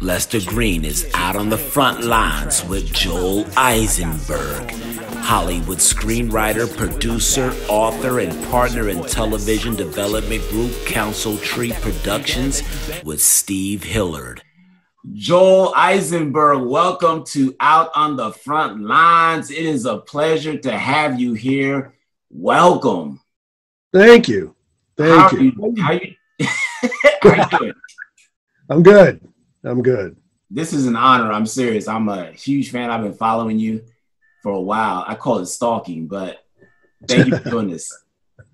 Lester Green is out on the front lines with Joel Eisenberg, Hollywood screenwriter, producer, author, and partner in television development group Council Tree Productions with Steve Hillard. Joel Eisenberg, welcome to Out on the Front Lines. It is a pleasure to have you here. Welcome. Thank you. Thank how you. you. How you, how you doing? I'm good. I'm good. This is an honor. I'm serious. I'm a huge fan. I've been following you for a while. I call it stalking, but thank you for doing this.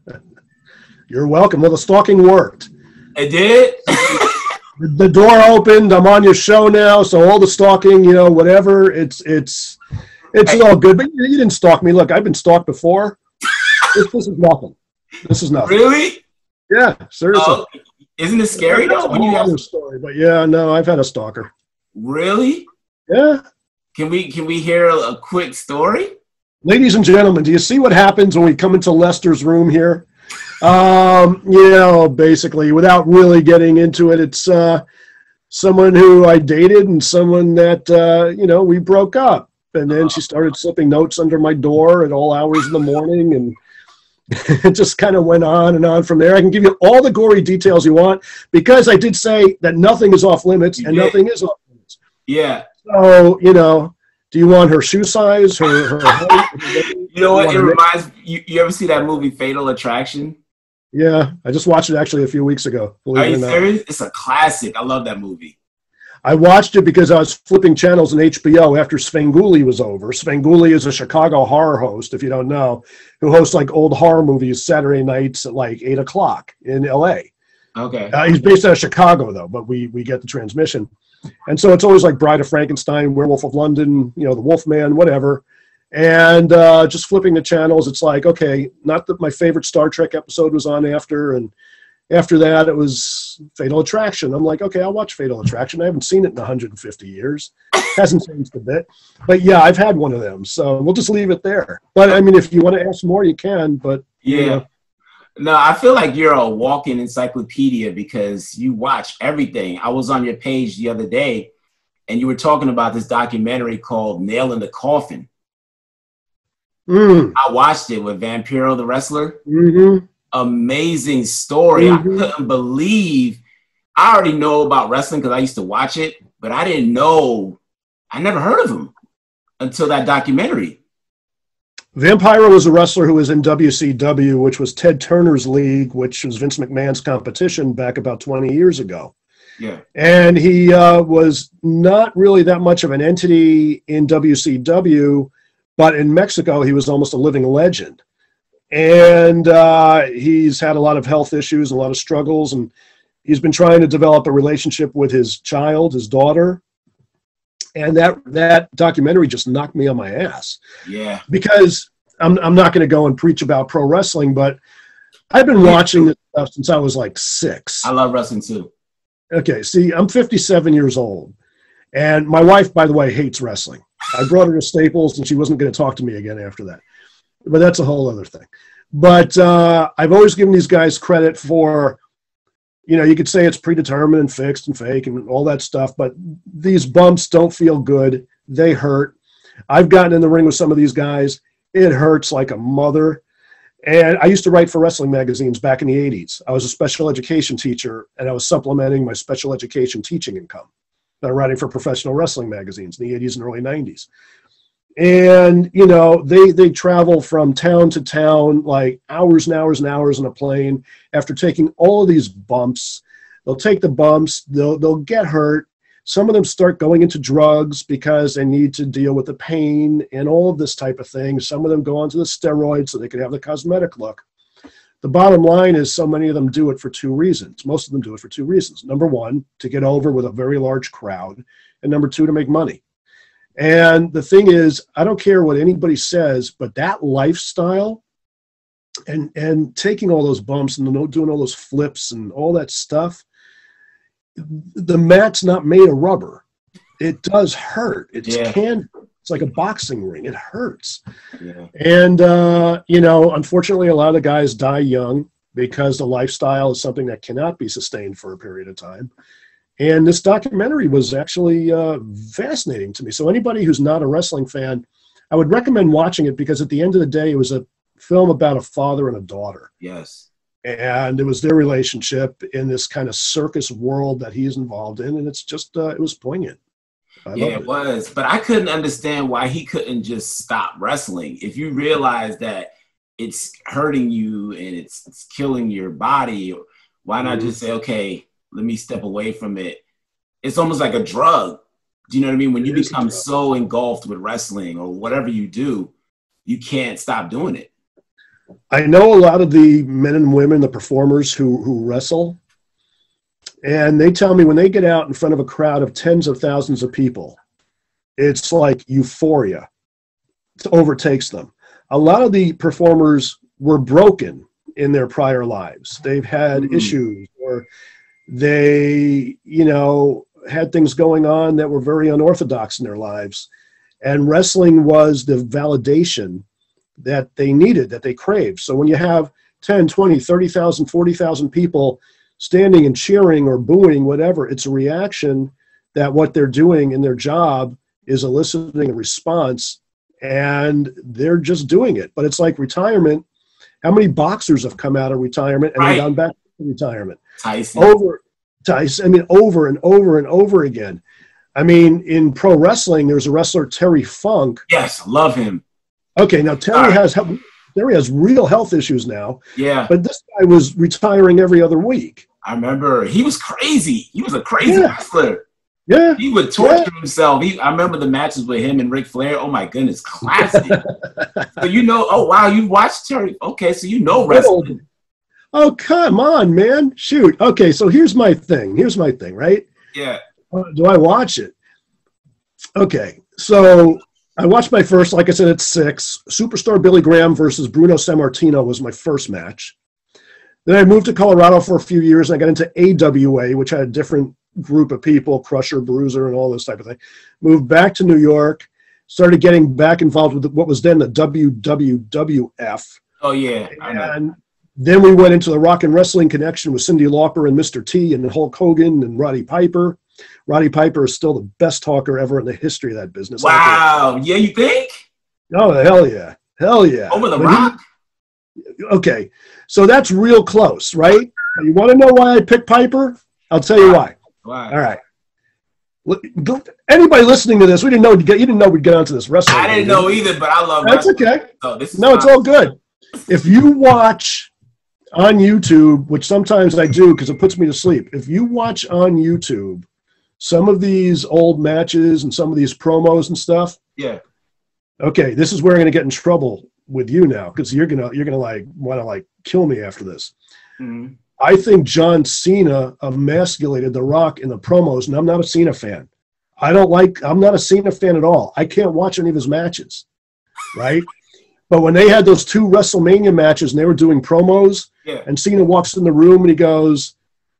You're welcome. Well, the stalking worked. It did? the door opened. I'm on your show now, so all the stalking, you know, whatever. It's it's it's all good. But you, you didn't stalk me. Look, I've been stalked before. this, this is nothing. This is nothing. really? Yeah, seriously. Oh, isn't it scary though when you have story. But yeah, no, I've had a stalker. really? Yeah. Can we can we hear a, a quick story? Ladies and gentlemen, do you see what happens when we come into Lester's room here? Um, you know, basically, without really getting into it, it's uh, someone who I dated and someone that, uh, you know, we broke up. And then she started slipping notes under my door at all hours of the morning. And it just kind of went on and on from there. I can give you all the gory details you want because I did say that nothing is off limits You and did. nothing is off limits. Yeah. So, you know, do you want her shoe size, her, her height? You know what? It make- reminds you. You ever see that movie Fatal Attraction? Yeah, I just watched it actually a few weeks ago. Are you serious? It's a classic. I love that movie. I watched it because I was flipping channels in HBO after Svengoolie was over. Svengoolie is a Chicago horror host, if you don't know, who hosts like old horror movies Saturday nights at like eight o'clock in LA. Okay. Uh, he's based out of Chicago though, but we we get the transmission, and so it's always like Bride of Frankenstein, Werewolf of London, you know, The Wolfman, whatever. And uh, just flipping the channels, it's like okay, not that my favorite Star Trek episode was on after, and after that it was Fatal Attraction. I'm like, okay, I'll watch Fatal Attraction. I haven't seen it in 150 years. Hasn't changed a bit, but yeah, I've had one of them, so we'll just leave it there. But I mean, if you want to ask more, you can. But Yeah. Yeah. No, I feel like you're a walking encyclopedia because you watch everything. I was on your page the other day and you were talking about this documentary called Nail in the Coffin. mm, I watched it with Vampiro the wrestler. hmm Amazing story. Mhm. I couldn't believe I already know about wrestling because I used to watch it, but I didn't know I never heard of him until that documentary. Vampiro was a wrestler who was in WCW, which was Ted Turner's league, which was Vince McMahon's competition back about 20 years ago. Yeah. And he uh, was not really that much of an entity in WCW, but in Mexico, he was almost a living legend. And uh, he's had a lot of health issues, a lot of struggles, and he's been trying to develop a relationship with his child, his daughter. And that that documentary just knocked me on my ass Yeah. because I'm, I'm not going to go and preach about pro wrestling, but I've been watching this stuff since I was like six. I love wrestling too. Okay, see, I'm 57 years old, and my wife, by the way, hates wrestling. I brought her to Staples, and she wasn't going to talk to me again after that. But that's a whole other thing. But uh, I've always given these guys credit for, you know, you could say it's predetermined and fixed and fake and all that stuff, but these bumps don't feel good. They hurt. I've gotten in the ring with some of these guys. It hurts like a mother. And I used to write for wrestling magazines back in the 80s. I was a special education teacher and I was supplementing my special education teaching income by writing for professional wrestling magazines in the 80s and early 90s. And, you know, they, they travel from town to town, like hours and hours and hours on a plane after taking all of these bumps. They'll take the bumps, they'll, they'll get hurt. Some of them start going into drugs because they need to deal with the pain and all of this type of thing. Some of them go onto the steroids so they can have the cosmetic look. The bottom line is so many of them do it for two reasons. Most of them do it for two reasons. Number one, to get over with a very large crowd, and number two, to make money. And the thing is, I don't care what anybody says, but that lifestyle and and taking all those bumps and doing all those flips and all that stuff, the mat's not made of rubber. It does hurt. It Yeah. can. It's like a boxing ring. It hurts. Yeah. And, uh, you know, unfortunately, a lot of the guys die young because the lifestyle is something that cannot be sustained for a period of time. And this documentary was actually uh, fascinating to me. So anybody who's not a wrestling fan, I would recommend watching it because at the end of the day, it was a film about a father and a daughter. Yes. And it was their relationship in this kind of circus world that he's involved in, and it's just uh, it was poignant. I yeah, it, it was, but I couldn't understand why he couldn't just stop wrestling. If you realize that it's hurting you and it's, it's killing your body, why not mm-hmm. just say, okay, let me step away from it? It's almost like a drug. Do you know what I mean? When you become so engulfed with wrestling or whatever you do, you can't stop doing it. I know a lot of the men and women, the performers who who wrestle, and they tell me when they get out in front of a crowd of tens of thousands of people, it's like euphoria it overtakes them. A lot of the performers were broken in their prior lives. They've had mm-hmm. issues or they, you know, had things going on that were very unorthodox in their lives. And wrestling was the validation that they needed, that they craved. So when you have 10, 20, 30,000, 40,000 people standing and cheering or booing, whatever, it's a reaction that what they're doing in their job is eliciting a response and they're just doing it. But it's like retirement. How many boxers have come out of retirement and right. gone back retirement? Tyson. Over Tyson, I mean, over and over and over again. I mean, in pro wrestling, there's a wrestler, Terry Funk. Yes, love him. Okay, now Terry has Terry has real health issues now. Yeah. But this guy was retiring every other week. I remember he was crazy. He was a crazy yeah. wrestler. Yeah. He would torture yeah. himself. He, I remember the matches with him and Ric Flair. Oh my goodness, classic. so you know, oh wow, you watched Terry. Okay, so you know wrestling. Oh come on, man! Shoot. Okay, so here's my thing. Here's my thing, right? Yeah. Uh, do I watch it? Okay, so I watched my first, like I said, at six. Superstar Billy Graham versus Bruno Sammartino was my first match. Then I moved to Colorado for a few years and I got into AWA, which had a different group of people, Crusher, Bruiser, and all this type of thing. Moved back to New York, started getting back involved with what was then the WWWF. Oh, yeah. And then we went into the Rock and Wrestling connection with Cyndi Lauper and Mr. T and Hulk Hogan and Roddy Piper. Roddy Piper is still the best talker ever in the history of that business. Wow. Yeah, you think? Oh, hell yeah. Hell yeah. Over the rock? He, okay. So that's real close, right? You want to know why I picked Piper? I'll tell you why. Why? All right. Anybody listening to this, we didn't know you didn't know we'd get onto this wrestling. I didn't know either, but I love. It. That's wrestling. okay. This is no, it's all good. If you watch on YouTube, which sometimes I do because it puts me to sleep. If you watch on YouTube some of these old matches and some of these promos and stuff. Yeah. Okay, this is where I'm going to get in trouble with you now because you're gonna you're gonna like want to like kill me after this. Mm-hmm. I think John Cena emasculated The Rock in the promos, and I'm not a Cena fan. I don't like. I'm not a Cena fan at all. I can't watch any of his matches, right? But when they had those two WrestleMania matches and they were doing promos, yeah. and Cena walks in the room and he goes,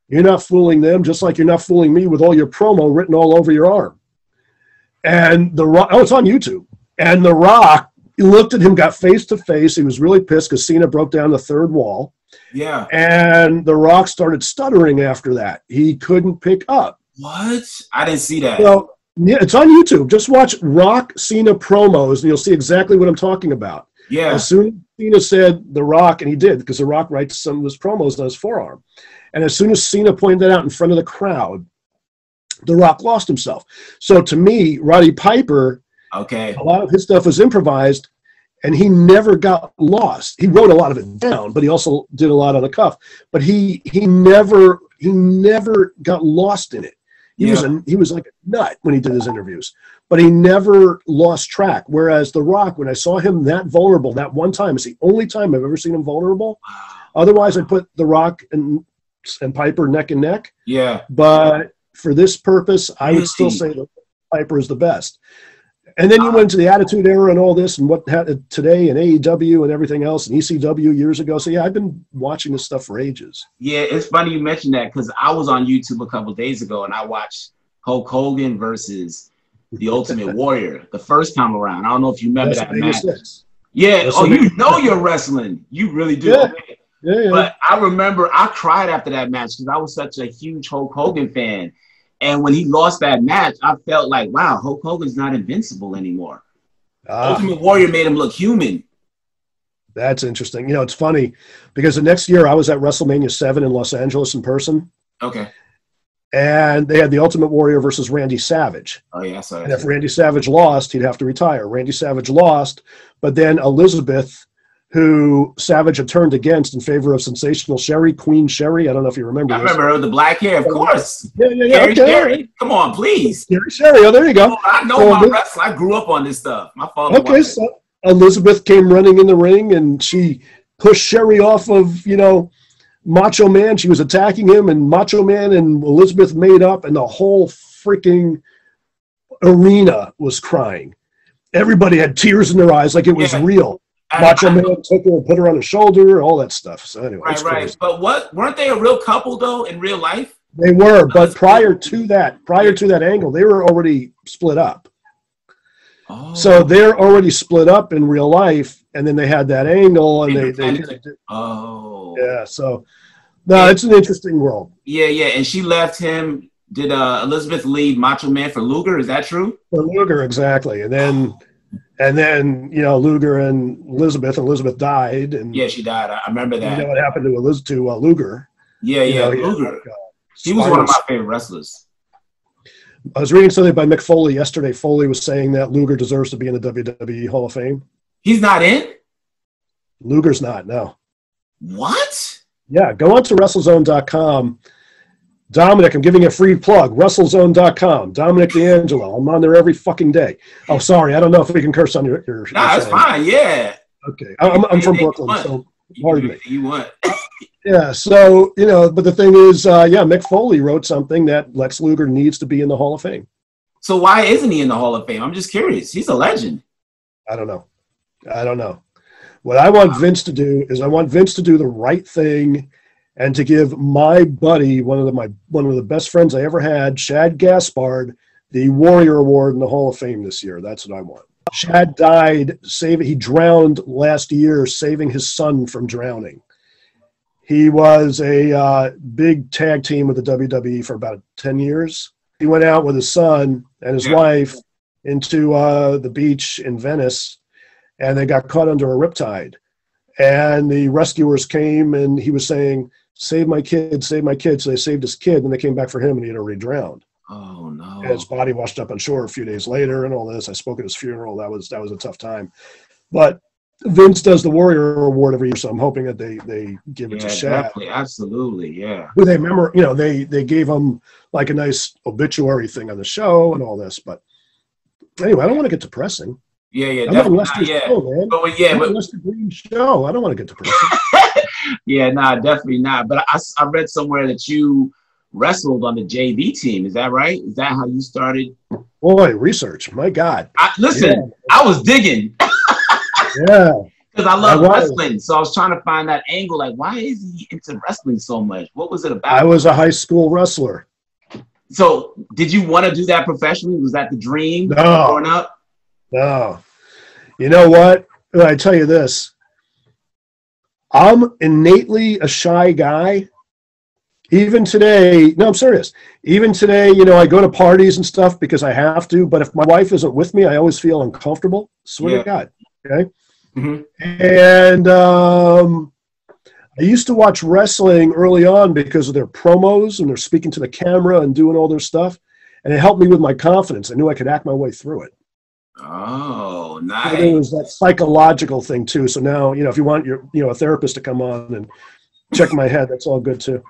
you're not fooling them, just like you're not fooling me with all your promo written all over your arm. And the Rock, oh, it's on YouTube. And The Rock looked at him, got face to face. He was really pissed because Cena broke down the third wall. Yeah. And The Rock started stuttering after that. He couldn't pick up. What? I didn't see that. So, yeah, it's on YouTube. Just watch Rock Cena promos and you'll see exactly what I'm talking about. Yeah. As soon as Cena said The Rock, and he did because The Rock writes some of his promos on his forearm. And as soon as Cena pointed that out in front of the crowd, The Rock lost himself. So to me, Roddy Piper, okay, a lot of his stuff was improvised, and he never got lost. He wrote a lot of it down, but he also did a lot on the cuff. But he he never he never got lost in it. He yeah. was a, he was like a nut when he did his interviews, but he never lost track. Whereas The Rock, when I saw him that vulnerable that one time, it's the only time I've ever seen him vulnerable. Otherwise, I put The Rock and and Piper neck and neck. Yeah. But for this purpose, I would still say that Piper is the best. And then you uh, went to the Attitude Era and all this, and what had today and AEW and everything else, and ECW years ago. So yeah, I've been watching this stuff for ages. Yeah, it's funny you mentioned that because I was on YouTube a couple days ago and I watched Hulk Hogan versus the Ultimate Warrior the first time around. I don't know if you remember That's that match. Yeah. That's oh, you know you're wrestling. You really do. Yeah. Yeah, yeah. But I remember I cried after that match because I was such a huge Hulk Hogan fan. And when he lost that match, I felt like, wow, Hulk Hogan's not invincible anymore. Uh, Ultimate Warrior made him look human. That's interesting. You know, it's funny because the next year I was at WrestleMania 7 in Los Angeles in person. Okay. And they had the Ultimate Warrior versus Randy Savage. Oh, yeah. So and if Randy Savage lost, he'd have to retire. Randy Savage lost, but then Elizabeth, who Savage had turned against in favor of sensational Sherri, Queen Sherri. I don't know if you remember. I this. remember the black hair, of course. Yeah, yeah, yeah. Sherri, okay. Sherri. Come on, please. Sherry, Sherri. Oh, there you go. I know so, my wrestling. I grew up on this stuff. My father. Okay, so Elizabeth came running in the ring and she pushed Sherri off of, you know, Macho Man. She was attacking him, and Macho Man and Elizabeth made up, and the whole freaking arena was crying. Everybody had tears in their eyes, like it was yeah. real. Macho Man took her and put her on his shoulder, all that stuff. So anyway, right, right. But what weren't they a real couple though in real life? They were, but prior to that, prior to that angle, they were already split up. Oh. So they're already split up in real life, and then they had that angle, and they, they, they oh yeah. So no, and, it's an interesting world. Yeah, yeah, and she left him. Did uh, Elizabeth leave Macho Man for Luger? Is that true? For Luger, exactly, and then. And then you know Luger and Elizabeth. Elizabeth died, and yeah, she died. I remember that. You know what happened to Eliz- to uh, Luger? Yeah, yeah, know, Luger. He, like, uh, he was one of my favorite wrestlers. I was reading something by Mick Foley yesterday. Foley was saying that Luger deserves to be in the WWE Hall of Fame. He's not in? Luger's not, no. What? Yeah, go on to WrestleZone.com. Dominic, I'm giving a free plug. WrestleZone.com. Dominic D'Angelo. I'm on there every fucking day. Oh, sorry. I don't know if we can curse on your. your nah, that's fine. Yeah. Okay. I'm, I'm from Brooklyn, so pardon me. You want. Yeah, so you know, but the thing is, uh, yeah, Mick Foley wrote something that Lex Luger needs to be in the Hall of Fame. So why isn't he in the Hall of Fame? I'm just curious. He's a legend. I don't know. I don't know. What I want Vince to do is I want Vince to do the right thing and to give my buddy, one of the, my one of the best friends I ever had, Shad Gaspard, the Warrior Award in the Hall of Fame this year. That's what I want. Shad died, save he drowned last year, saving his son from drowning. He was a uh, big tag team with the WWE for about 10 years. He went out with his son and his yeah. wife into uh, the beach in Venice, and they got caught under a riptide. And the rescuers came, and he was saying, "Save my kid! Save my kid!" So they saved his kid, and they came back for him, and he had already drowned. Oh no! And his body washed up on shore a few days later, and all this. I spoke at his funeral. That was that was a tough time, but Vince does the Warrior Award every year, so I'm hoping that they they give it yeah, to Shad. Absolutely, yeah. Who they remember, you know, they they gave him like a nice obituary thing on the show and all this. But anyway, I don't want to get depressing. Yeah, yeah, I'm definitely. Not, yeah. Show, man. But yeah, but Lester Green show. I don't want to get depressing. yeah, nah, definitely not. But I, I read somewhere that you wrestled on the JV team. Is that right? Is that how you started? Boy, research. My God. I, listen, yeah. I was digging. Yeah. Because I love I wrestling. So I was trying to find that angle. Like, why is he into wrestling so much? What was it about? I was a high school wrestler. So did you want to do that professionally? Was that the dream no. growing up? No. You know what? I tell you this. I'm innately a shy guy. Even today, no, I'm serious. Even today, you know, I go to parties and stuff because I have to, but if my wife isn't with me, I always feel uncomfortable. Swear yeah. to God. Okay. Mm-hmm. And um, I used to watch wrestling early on because of their promos and they're speaking to the camera and doing all their stuff. And it helped me with my confidence. I knew I could act my way through it. Oh, nice. There was that psychological thing too. So now, you know, if you want your, you know, a therapist to come on and check my head, that's all good too.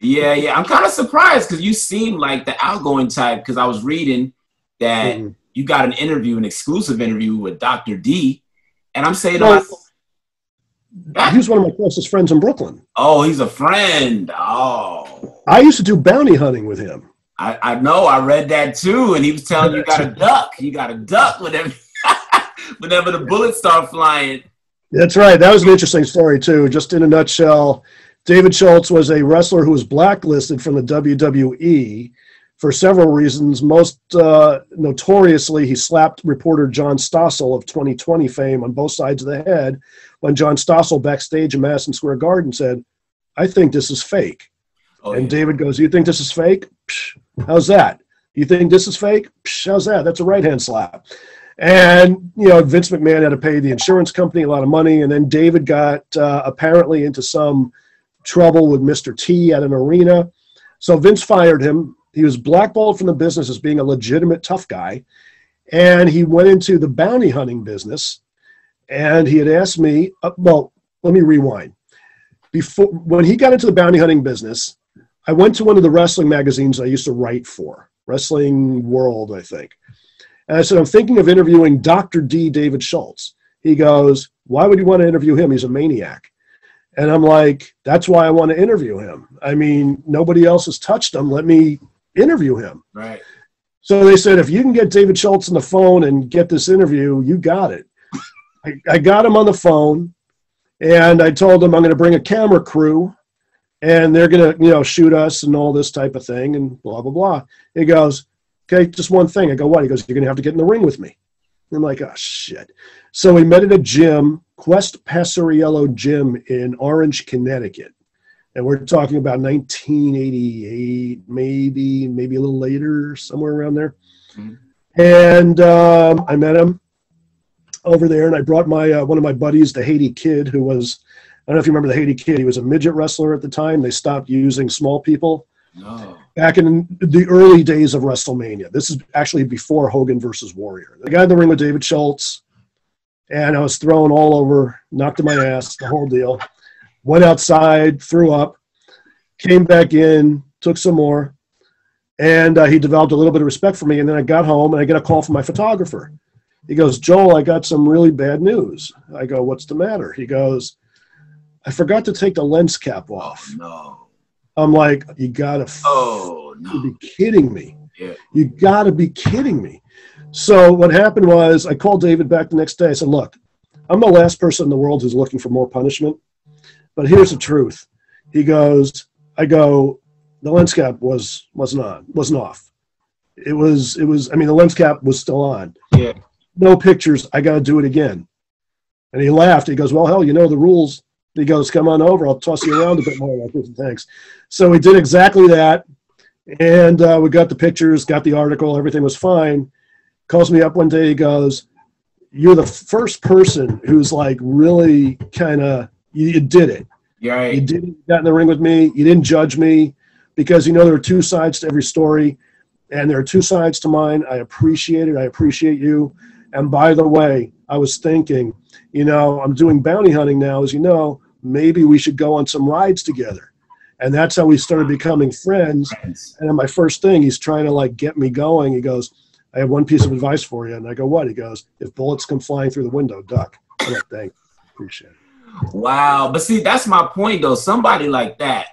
Yeah, yeah. I'm kind of surprised because you seem like the outgoing type. Because I was reading that mm-hmm you got an interview, an exclusive interview with Dr. D, and I'm saying well, myself, he's one of my closest friends in Brooklyn. Oh, he's a friend. Oh, I used to do bounty hunting with him. I, I know. I read that too, and he was telling you, you got to duck. You got to duck whenever whenever the bullets start flying. That's right. That was an interesting story too. Just in a nutshell, David Schultz was a wrestler who was blacklisted from the WWE for several reasons. Most uh, notoriously, he slapped reporter John Stossel of 2020 fame on both sides of the head when John Stossel backstage in Madison Square Garden said, I think this is fake. Oh, and yeah. David goes, You think this is fake? Psh, How's that? You think this is fake? Psh, how's that? That's a right hand slap. And, you know, Vince McMahon had to pay the insurance company a lot of money. And then David got uh, apparently into some trouble with Mr. T at an arena. So Vince fired him. He was blackballed from the business as being a legitimate tough guy. And he went into the bounty hunting business. And he had asked me, uh, well, let me rewind. Before when he got into the bounty hunting business, I went to one of the wrestling magazines I used to write for, Wrestling World, I think. And I said, I'm thinking of interviewing Dr. D. David Schultz. He goes, Why would you want to interview him? He's a maniac. And I'm like, That's why I want to interview him. I mean, nobody else has touched him. Let me interview him. Right. So they said, If you can get David Schultz on the phone and get this interview, you got it. I, I got him on the phone and I told him I'm going to bring a camera crew and they're going to, you know, shoot us and all this type of thing and blah, blah, blah. He goes, Okay, just one thing. I go, what? He goes, you're going to have to get in the ring with me. I'm like, oh, shit. So we met at a gym, Quest Pasariello Gym in Orange, Connecticut. And we're talking about 1988, maybe, maybe a little later, somewhere around there. Mm-hmm. And um, I met him over there, and I brought my uh, one of my buddies, the Haiti Kid, who was don't know if you remember the Haiti Kid. He was a midget wrestler at the time. They stopped using small people. No back in the early days of WrestleMania. This is actually before Hogan versus Warrior. I got in the ring with David Schultz, and I was thrown all over, knocked in my ass, the whole deal. Went outside, threw up, came back in, took some more, and uh, he developed a little bit of respect for me. And then I got home, and I get a call from my photographer. He goes, Joel, I got some really bad news. I go, What's the matter? He goes, I forgot to take the lens cap oh, off. Oh, no. I'm like, you gotta oh, no. be kidding me. Yeah. You gotta be kidding me. So what happened was I called David back the next day. I said, look, I'm the last person in the world who's looking for more punishment. But here's the truth. He goes, I go, the lens cap was wasn't on, wasn't off. It was it was I mean the lens cap was still on. Yeah. No pictures, I gotta do it again. And he laughed. He goes, Well, hell, you know the rules. He goes, "Come on over. I'll toss you around a bit more." Like, thanks. So we did exactly that, and uh, we got the pictures, got the article. Everything was fine. Calls me up one day. He goes, "You're the first person who's like really kind of you, you, did it. Right. You did it. got in the ring with me. You didn't judge me because you know there are two sides to every story, and there are two sides to mine. I appreciate it. I appreciate you. And by the way, I was thinking." You know, I'm doing bounty hunting now, as you know, maybe we should go on some rides together. And that's how we started becoming friends. And my first thing, he's trying to like get me going. He goes, I have one piece of advice for you. And I go, what? He goes, if bullets come flying through the window, duck. I'm like, thank Appreciate it. Wow. But see, that's my point though. Somebody like that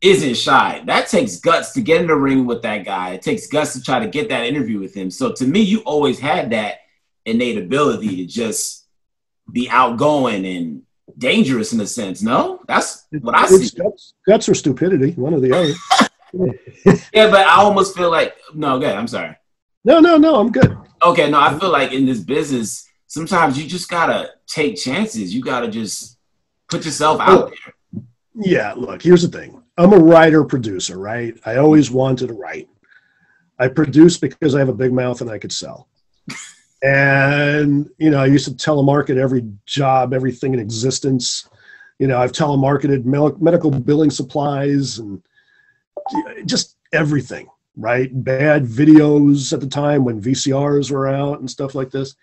isn't shy. That takes guts to get in the ring with that guy. It takes guts to try to get that interview with him. So to me, you always had that innate ability to just be outgoing and dangerous in a sense. No, that's what I see. Guts, guts or stupidity, one or the other. yeah, but I almost feel like no. Okay, I'm sorry. No, no, no. I'm good. Okay, no. I feel like in this business, sometimes you just gotta take chances. You gotta just put yourself out there. Yeah. Look, here's the thing. I'm a writer producer, right? I always wanted to write. I produce because I have a big mouth and I could sell. And, you know, I used to telemarket every job, everything in existence. You know, I've telemarketed medical billing supplies and just everything, right? Bad videos at the time when VCRs were out and stuff like this.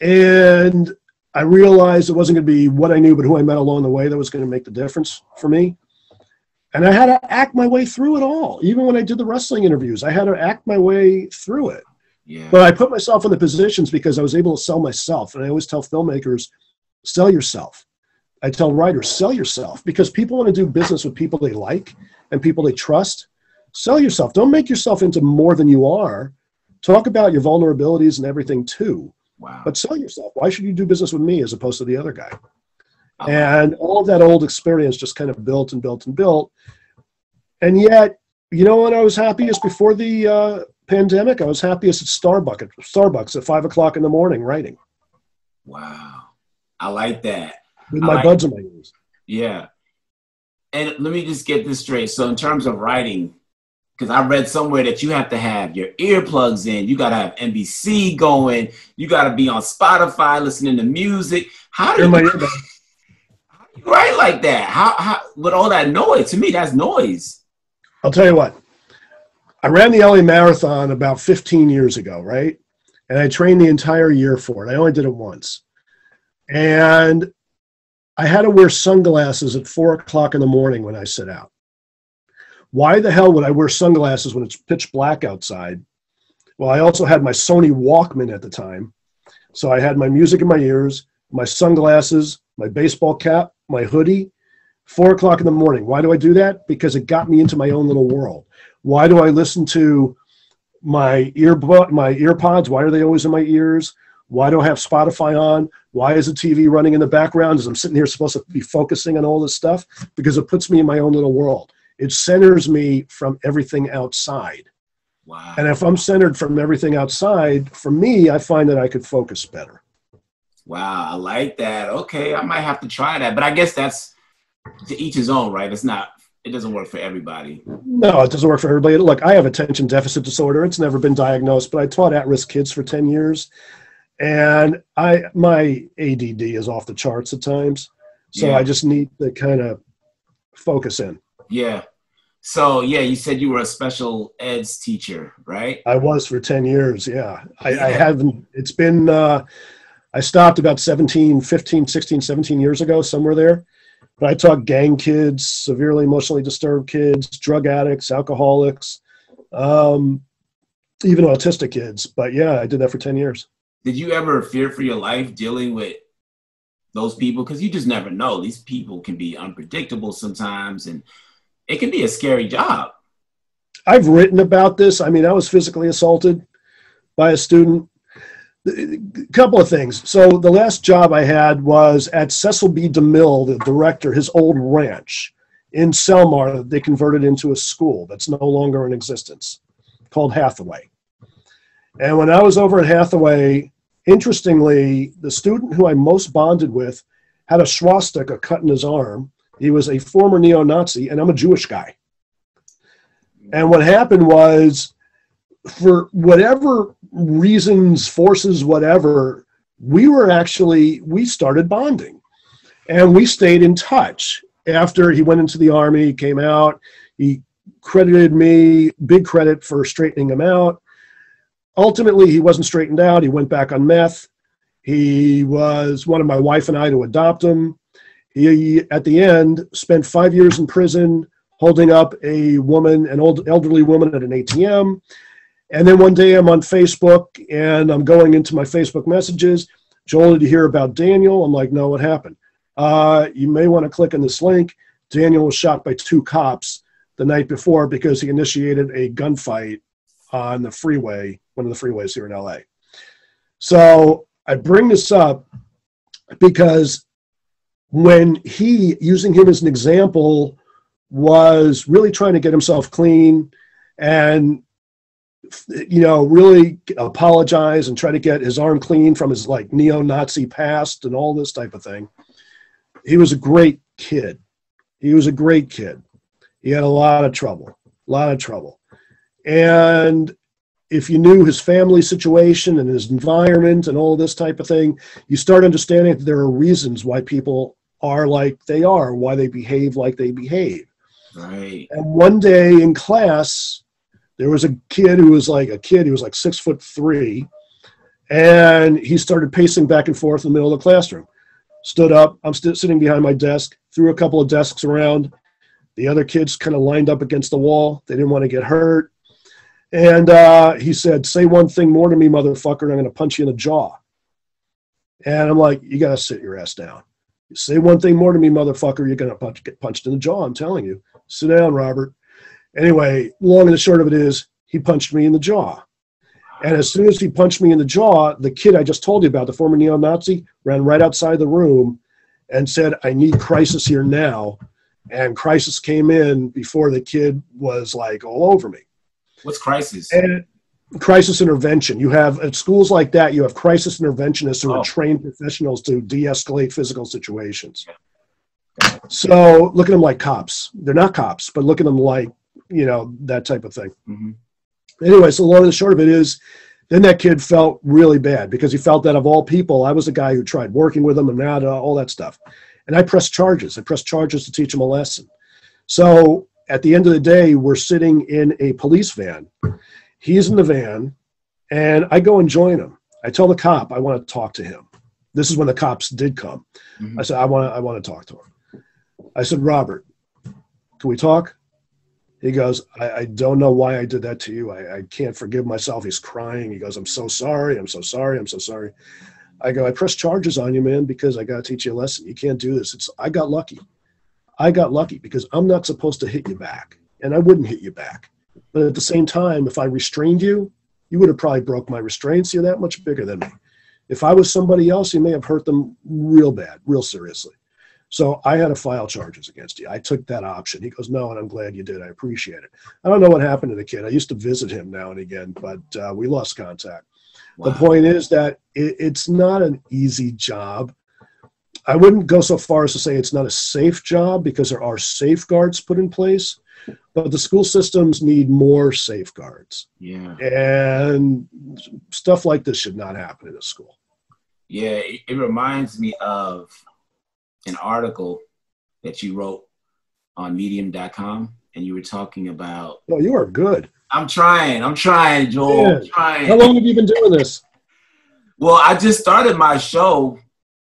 And I realized it wasn't going to be what I knew, but who I met along the way that was going to make the difference for me. And I had to act my way through it all. Even when I did the wrestling interviews, I had to act my way through it. Yeah. But I put myself in the positions because I was able to sell myself. And I always tell filmmakers, sell yourself. I tell writers, sell yourself because people want to do business with people they like and people they trust. Sell yourself. Don't make yourself into more than you are. Talk about your vulnerabilities and everything too. Wow. But sell yourself. Why should you do business with me as opposed to the other guy? And all of that old experience just kind of built and built and built. And yet, you know what I was happiest before the uh, pandemic, I was happiest at Starbucks at Starbucks at five o'clock in the morning writing. Wow, I like that. With my like, buds in my ears. Yeah, and let me just get this straight. So, in terms of writing, because I read somewhere that you have to have your earplugs in, you got to have NBC going, you got to be on Spotify listening to music. How do you, how do you write like that? How, how with all that noise? To me, that's noise. I'll tell you what. I ran the LA Marathon about 15 years ago, right? And I trained the entire year for it. I only did it once. And I had to wear sunglasses at four o'clock in the morning when I set out. Why the hell would I wear sunglasses when it's pitch black outside? Well, I also had my Sony Walkman at the time. So I had my music in my ears, my sunglasses, my baseball cap, my hoodie, four o'clock in the morning. Why do I do that? Because it got me into my own little world. Why do I listen to my earbud, my earpods? Why are they always in my ears? Why do I have Spotify on? Why is the TV running in the background as I'm sitting here supposed to be focusing on all this stuff? Because it puts me in my own little world it centers me from everything outside. Wow. And if I'm centered from everything outside, for me, I find that I could focus better. Wow, I like that. Okay, I might have to try that. But I guess that's to each his own, right? It's not it doesn't work for everybody. No, it doesn't work for everybody. Look, I have attention deficit disorder. It's never been diagnosed, but I taught at-risk kids for 10 years. And I my ADD is off the charts at times. So yeah. I just need to kind of focus in. Yeah. So yeah, you said you were a special eds teacher, right? I was for 10 years. Yeah. I, yeah. I haven't, it's been, uh, I stopped about 17, 15, 16, 17 years ago, somewhere there. But I taught gang kids, severely emotionally disturbed kids, drug addicts, alcoholics, um, even autistic kids. But yeah, I did that for 10 years. Did you ever fear for your life dealing with those people? Because you just never know. These people can be unpredictable sometimes. And it can be a scary job. I've written about this. I mean, I was physically assaulted by a student. A couple of things. So the last job I had was at Cecil B. DeMille, the director, his old ranch in Sylmar that they converted into a school that's no longer in existence called Hathaway. And when I was over at Hathaway, interestingly, the student who I most bonded with had a swastika cut in his arm he was a former neo Nazi, and I'm a Jewish guy. And what happened was, for whatever reasons, forces, whatever, we were actually, we started bonding. And we stayed in touch. After he went into the army, came out, he credited me, big credit for straightening him out. Ultimately, he wasn't straightened out. He went back on meth. He was wanted my wife and I to adopt him. He, at the end, spent five years in prison holding up a woman, an old elderly woman at an ATM. And then one day I'm on Facebook and I'm going into my Facebook messages. Joel, did you hear about Daniel? I'm like, no, what happened? Uh, you may want to click on this link. Daniel was shot by two cops the night before because he initiated a gunfight on the freeway, one of the freeways here in LA. So I bring this up because when he, using him as an example, was really trying to get himself clean and you know really apologize and try to get his arm clean from his like neo-nazi past and all this type of thing he was a great kid he was a great kid he had a lot of trouble a lot of trouble and if you knew his family situation and his environment and all this type of thing you start understanding that there are reasons why people are like they are, why they behave like they behave. Right. And one day in class, there was a kid who was like a kid, he was like six foot three, and he started pacing back and forth in the middle of the classroom. Stood up, I'm st- sitting behind my desk, threw a couple of desks around. The other kids kind of lined up against the wall. They didn't want to get hurt. And uh, he said, Say one thing more to me, motherfucker, and I'm going to punch you in the jaw. And I'm like, You got to sit your ass down. Say one thing more to me, motherfucker, you're going to punch, get punched in the jaw. I'm telling you. Sit down, Robert. Anyway, long and the short of it is, he punched me in the jaw. And as soon as he punched me in the jaw, the kid I just told you about, the former neo Nazi, ran right outside the room and said, I need crisis here now. And crisis came in before the kid was like all over me. What's crisis? And crisis intervention. You have at schools like that, you have crisis interventionists who oh. are trained professionals to de-escalate physical situations. So look at them like cops. They're not cops, but look at them like you know, that type of thing. Mhm. Anyway, so long and the short of it is, then that kid felt really bad because he felt that of all people, I was a guy who tried working with him and that, uh, all that stuff. And I pressed charges. I pressed charges to teach him a lesson. So at the end of the day, we're sitting in a police van. He's in the van, and I go and join him. I tell the cop I want to talk to him. This is when the cops did come. Mhm. I said I want to, I want to talk to him. I said Robert, can we talk? He goes, I, I don't know why I did that to you. I, I can't forgive myself. He's crying. He goes, I'm so sorry. I'm so sorry. I'm so sorry. I go, I press charges on you, man, because I got to teach you a lesson. You can't do this. It's I got lucky. I got lucky because I'm not supposed to hit you back, and I wouldn't hit you back. But at the same time, if I restrained you, you would have probably broke my restraints. You're that much bigger than me. If I was somebody else, you may have hurt them real bad, real seriously. So I had to file charges against you. I took that option. He goes, no, and I'm glad you did. I appreciate it. I don't know what happened to the kid. I used to visit him now and again, but uh, we lost contact. The point is that it, it's not an easy job. I wouldn't go so far as to say it's not a safe job because there are safeguards put in place, but the school systems need more safeguards. Yeah. And stuff like this should not happen in a school. Yeah, it, it reminds me of an article that you wrote on medium.com and you were talking about Oh, you are good. I'm trying, I'm trying, Joel. I'm trying. How long have you been doing this? Well, I just started my show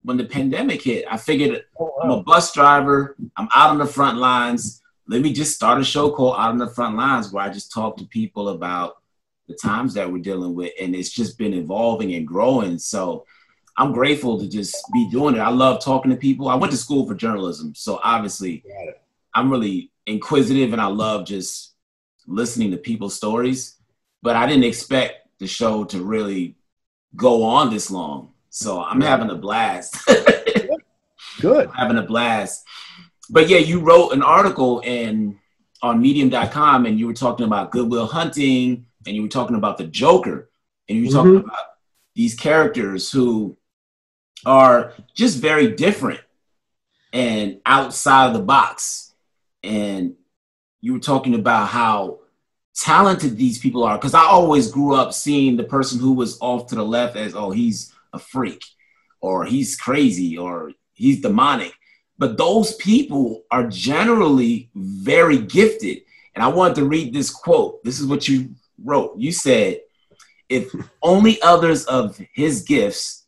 when the pandemic hit. I figured Oh, I'm a bus driver, I'm out on the front lines. Let me just start a show called Out on the Front Lines where I just talk to people about the times that we're dealing with. And it's just been evolving and growing. So I'm grateful to just be doing it. I love talking to people. I went to school for journalism. So obviously, I'm really inquisitive and I love just listening to people's stories. But I didn't expect the show to really go on this long. So I'm having a blast. Good. having a blast. But yeah, you wrote an article in on medium.com and you were talking about Good Will Hunting and you were talking about the Joker and you were talking Mhm. about these characters who are just very different and outside of the box. And you were talking about how talented these people are because I always grew up seeing the person who was off to the left as oh he's a freak or he's crazy or he's demonic. But those people are generally very gifted. And I wanted to read this quote. This is what you wrote. You said, if only others of his gifts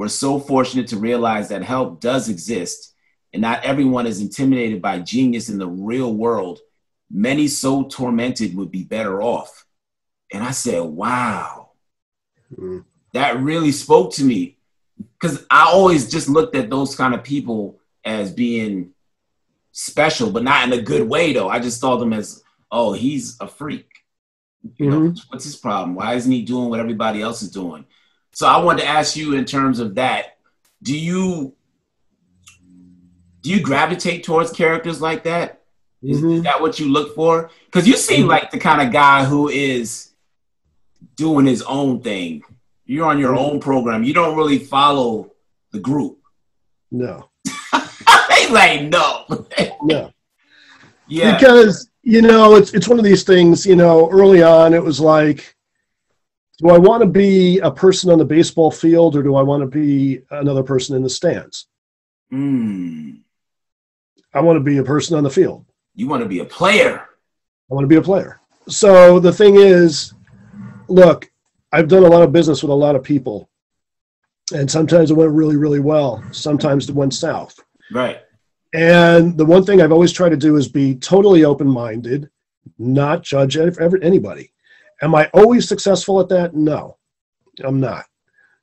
were so fortunate to realize that help does exist and not everyone is intimidated by genius in the real world, many so tormented would be better off. And I said, wow, Mm. that really spoke to me because I always just looked at those kind of people as being special, but not in a good way though. I just saw them as, oh, he's a freak. You know, what's his problem? Why isn't he doing what everybody else is doing? So I wanted to ask you in terms of that, do you do you gravitate towards characters like that? Is, is Mhm. that what you look for? Because you seem like the kind of guy who is doing his own thing. You're on your own program. You don't really follow the group. No. He's like, no. No. yeah. because you know it's it's one of these things you know early on it was like do i want to be a person on the baseball field or do i want to be another person in the stands Mm. i want to be a person on the field You want to be a player. i want to be a player so the thing is look i've done a lot of business with a lot of people and sometimes it went really really well sometimes it went south Right. And the one thing I've always tried to do is be totally open minded, not judge ev- ev- anybody. Am I always successful at that? No, I'm not.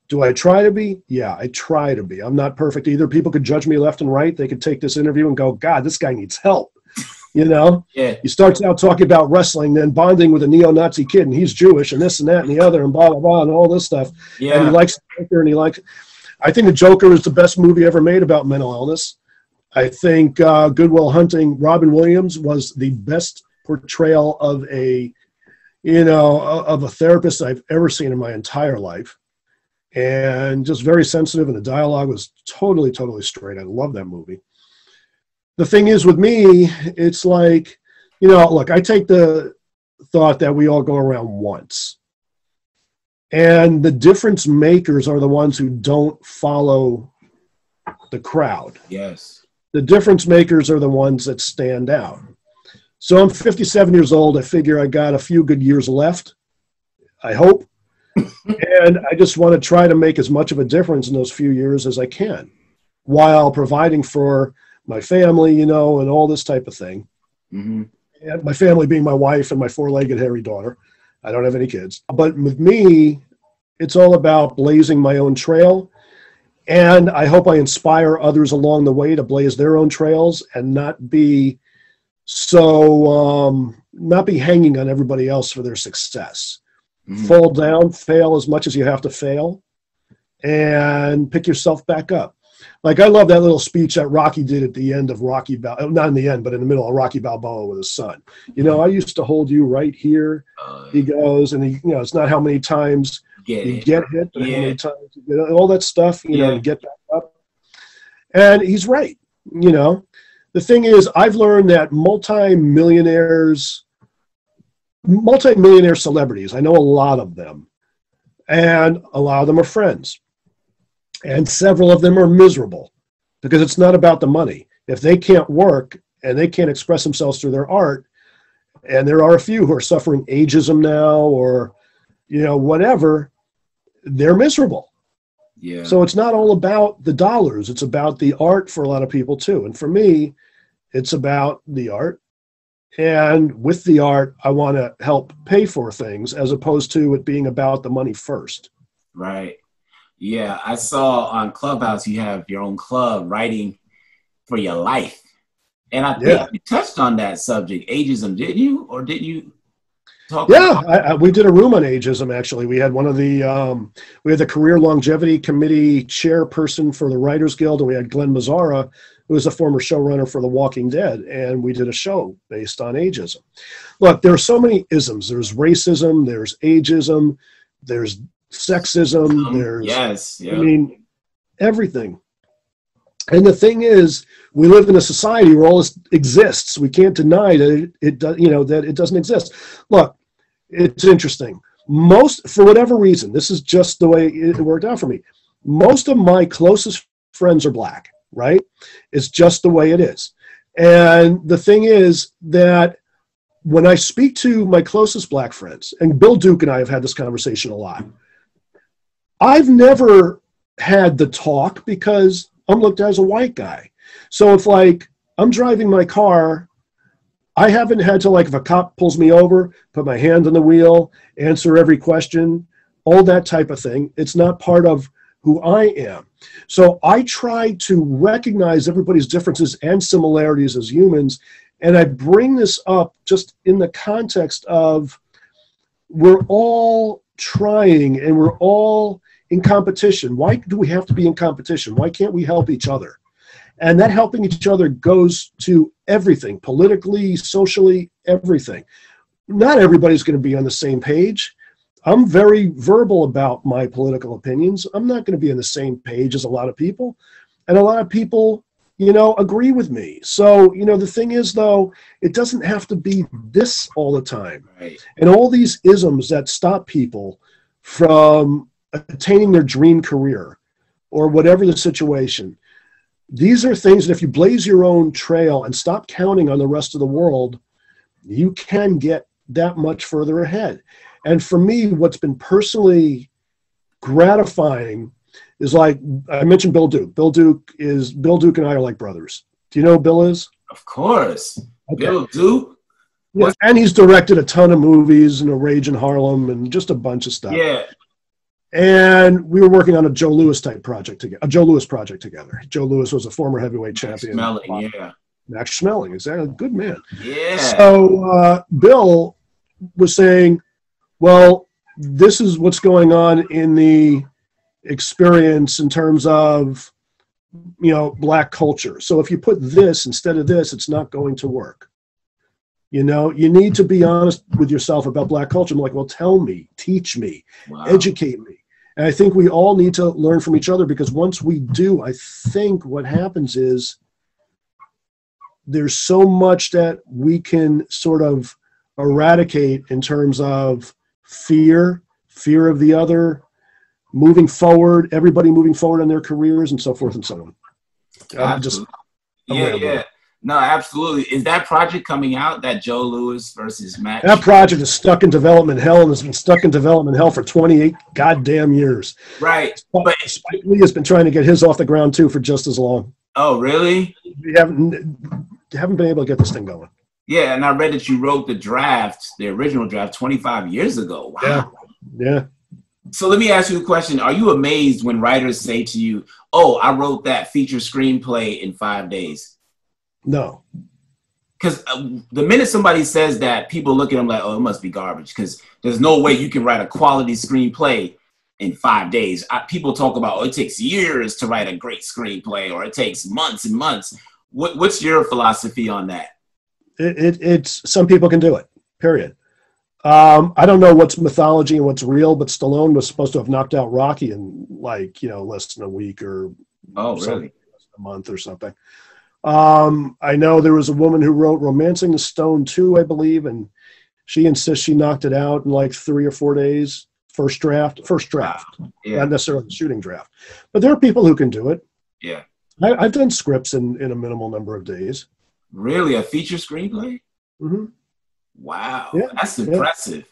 Do I try to be? Yeah, I try to be. I'm not perfect either. People could judge me left and right. They could take this interview and go, God, this guy needs help. You know, Yeah. he starts out talking about wrestling, then bonding with a neo Nazi kid, and he's Jewish, and this and that and the other, and blah, blah, blah, and all this stuff Yeah. and he likes the Joker, and he likes. I think the Joker is the best movie ever made about mental illness. I think uh, Good Will Hunting, Robin Williams was the best portrayal of a, you know, of a therapist I've ever seen in my entire life, and just very sensitive, and the dialogue was totally, totally straight. I love that movie. The thing is with me, it's like you know, look, I take the thought that we all go around once. And the difference makers are the ones who don't follow the crowd. Yes. The difference makers are the ones that stand out. So I'm 57 years old. I figure I got a few good years left. I hope. and I just want to try to make as much of a difference in those few years as I can while providing for my family, you know, and all this type of thing. Mm-hmm. And my family being my wife and my four legged hairy daughter. I don't have any kids. But with me, it's all about blazing my own trail. And I hope I inspire others along the way to blaze their own trails and not be so, um, not be hanging on everybody else for their success. Mhm. Fall down, fail as much as you have to fail, and pick yourself back up. Like I love that little speech that Rocky did at the end of Rocky Bal, not in the end, but in the middle of Rocky Balboa with his son. You know, I used to hold you right here. Uh, He goes, and he, you know, it's not how many times get you it. get hit, but how many times you get all that stuff, you know, Yeah. to get back up. And he's right. You know, the thing is, I've learned that multi-millionaires, multi-millionaire celebrities, I know a lot of them, and a lot of them are friends, and several of them are miserable because it's not about the money. If they can't work and they can't express themselves through their art, and there are a few who are suffering ageism now or you know whatever they're miserable Yeah. so it's not all about the dollars it's about the art for a lot of people too and for me it's about the art and with the art i want to help pay for things as opposed to it being about the money first Right. Yeah, I saw on Clubhouse you have your own club writing for your life. And I think Yeah. you touched on that subject, ageism, didn't you? Or didn't you yeah I, I, we did a room on ageism actually we had one of the um, we had the career longevity committee chairperson for the writers guild and we had Glen Mazzara who was a former showrunner for the walking dead and we did a show based on ageism look there are so many isms there's racism there's ageism there's sexism Um, there's yes, yeah. I mean, everything. And the thing is, we live in a society where all this exists. We can't deny that it, it does, you know, that it doesn't exist. Look, it's interesting. Most, for whatever reason, this is just the way it worked out for me. Most of my closest friends are black, right? It's just the way it is. And the thing is that when I speak to my closest black friends, and Bill Duke and I have had this conversation a lot, I've never had the talk because I'm looked at as a white guy. So if like I'm driving my car, I haven't had to like if a cop pulls me over, put my hand on the wheel, answer every question, all that type of thing. It's not part of who I am. So I try to recognize everybody's differences and similarities as humans. And I bring this up just in the context of we're all trying and we're all in competition. Why do we have to be in competition? Why can't we help each other? And that helping each other goes to everything politically, socially, everything. Not everybody's going to be on the same page. I'm very verbal about my political opinions. I'm not going to be on the same page as a lot of people. And a lot of people, you know, agree with me. So, you know, the thing is, though, it doesn't have to be this all the time Right. and all these isms that stop people from attaining their dream career or whatever the situation these are things that if you blaze your own trail and stop counting on the rest of the world you can get that much further ahead and for me what's been personally gratifying is like i mentioned bill duke bill duke is bill duke and i are like brothers do you know who bill is Of course. Okay. Bill Duke. Yeah, and he's directed a ton of movies and a rage in harlem and just a bunch of stuff Yeah. And we were working on a Joe Louis type project together, a Joe Louis project together. Joe Louis was a former heavyweight champion. Schmeling, yeah. Max Schmeling, exactly, good man. Yeah. So uh, Bill was saying, "Well, this is what's going on in the experience in terms of, you know, black culture. So if you put this instead of this, it's not going to work." You know, you need to be honest with yourself about black culture. I'm like, well, tell me, teach me, Wow. educate me. And I think we all need to learn from each other because once we do, I think what happens is there's so much that we can sort of eradicate in terms of fear, fear of the other, moving forward, everybody moving forward in their careers, and so forth and so on. I'm just yeah, yeah. No, absolutely. Is that project coming out? That Joe Louis versus Matt? That project is stuck in development hell and has been stuck in development hell for 28 goddamn years. Right. But Spike Lee has been trying to get his off the ground too for just as long. Oh, really? We haven't haven't been able to get this thing going. Yeah, and I read that you wrote the draft, the original draft, 25 years ago. Wow. Yeah. Yeah. So let me ask you a question. Are you amazed when writers say to you, "Oh, I wrote that feature screenplay in five days"? No. Because uh, the minute somebody says that, people look at them like, "Oh, it must be garbage." Because there's no way you can write a quality screenplay in five days. I, people talk about, "Oh, it takes years to write a great screenplay," or "It takes months and months." What, what's your philosophy on that? It, it, it's some people can do it. Period. Um, I don't know what's mythology and what's real, but Stallone was supposed to have knocked out Rocky in like you know less than a week or oh really a month or something. Um, I know there was a woman who wrote Romancing the Stone too, I believe, and she insists she knocked it out in like three or four days. First draft, first draft, yeah. not necessarily the shooting draft, but there are people who can do it. Yeah, I, have done scripts in in a minimal number of days. Really, a feature screenplay? Mm-hmm. Wow, yeah, that's impressive.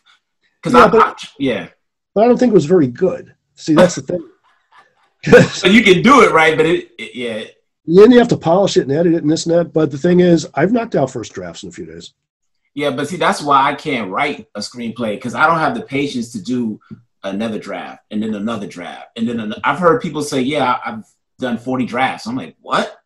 Because yeah. I, but, I, yeah, but I don't think it was very good. See, that's the thing. so you can do it right, but it, it, yeah. Then you have to polish it and edit it and this and that. But the thing is, I've knocked out first drafts in a few days. Yeah, but see, that's why I can't write a screenplay because I don't have the patience to do another draft and then another draft and then another. I've heard people say, "Yeah, I've done forty drafts." I'm like, "What?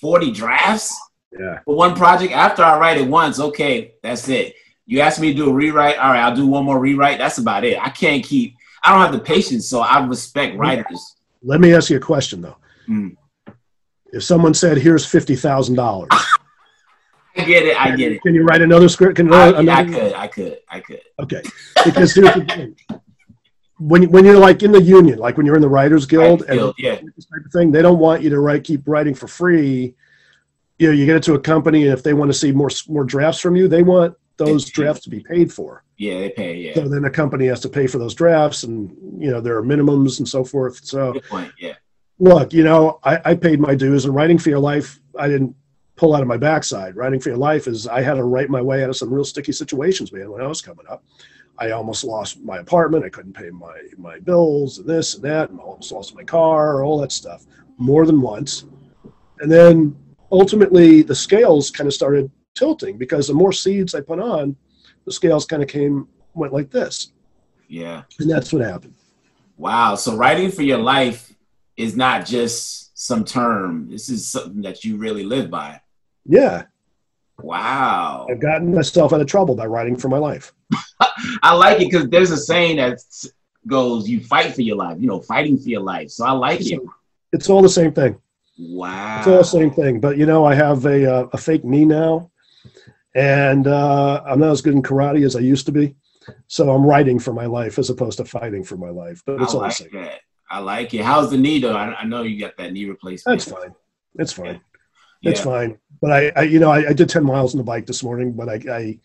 Forty drafts?" Yeah. For one project, after I write it once, okay, that's it. You ask me to do a rewrite, all right, I'll do one more rewrite. That's about it. I can't keep. I don't have the patience, so I respect writers. Let me ask you a question though. Mm. If someone said, "Here's fifty thousand dollars," I get it. I get it. Can you write another script? Can I, another... I could. I could. I could. Okay, because here's the thing. When, when you're like in the union, like when you're in the Writers Guild, and Guild, yeah. this type of thing, they don't want you to write, keep writing for free. You know, you get it to a company, and if they want to see more more drafts from you, they want those drafts to be paid for. Yeah, they pay. Yeah. So then the company has to pay for those drafts, and you know there are minimums and so forth. So Good point. Yeah look, you know, I, I paid my dues, and writing for your life, I didn't pull out of my backside. Writing for your life is I had to write my way out of some real sticky situations, man. When I was coming up, I almost lost my apartment. I couldn't pay my my bills and this and that, and almost lost my car, all that stuff, more than once. And then ultimately, the scales kind of started tilting because the more seeds I put on, the scales kind of came went like this. Yeah, and that's what happened. Wow. So writing for your life is not just some term. This is something that you really live by. Yeah. Wow. I've gotten myself out of trouble by writing for my life. I like it because there's a saying that goes, you fight for your life, you know, fighting for your life. So I like it's, it. It's all the same thing. Wow. It's all the same thing. But, you know, I have a, uh, a fake knee now, and uh, I'm not as good in karate as I used to be. So I'm writing for my life as opposed to fighting for my life. But it's I all like the same. That. I like it. How's the knee though? I, I know you got that knee replacement. That's fine. It's fine. Yeah. It's fine. But I, I you know, I, I, did 10 miles on the bike this morning, but I,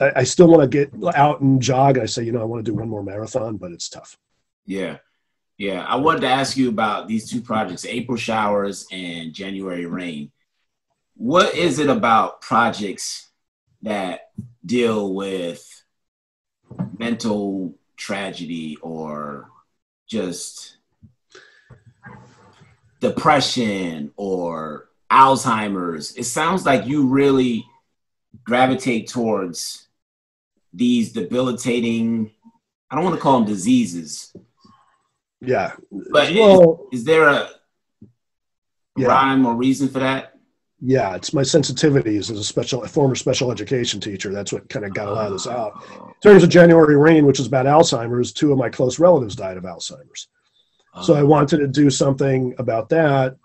I, I still want to get out and jog. I say, you know, I want to do one more marathon, but it's tough. Yeah. Yeah. I wanted to ask you about these two projects, April Showers and January Rain. What is it about projects that deal with mental tragedy or just depression or Alzheimer's. It sounds like you really gravitate towards these debilitating, I don't want to call them diseases. Yeah. But well, is, is there a yeah. rhyme or reason for that? Yeah, it's my sensitivities as a special a former special education teacher. That's what kind of got a lot of this out. In terms of January Rain, which is about Alzheimer's, two of my close relatives died of Alzheimer's. So I wanted to do something about that.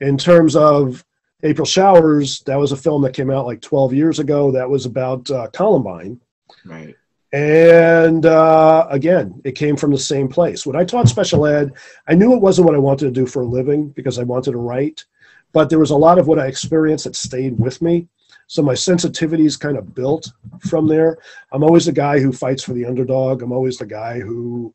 In terms of April Showers, that was a film that came out like 12 years ago. That was about uh, Columbine. Right. And uh, again, it came from the same place. When I taught special ed, I knew it wasn't what I wanted to do for a living because I wanted to write. But there was a lot of what I experienced that stayed with me. So my sensitivities kind of built from there. I'm always the guy who fights for the underdog. I'm always the guy who,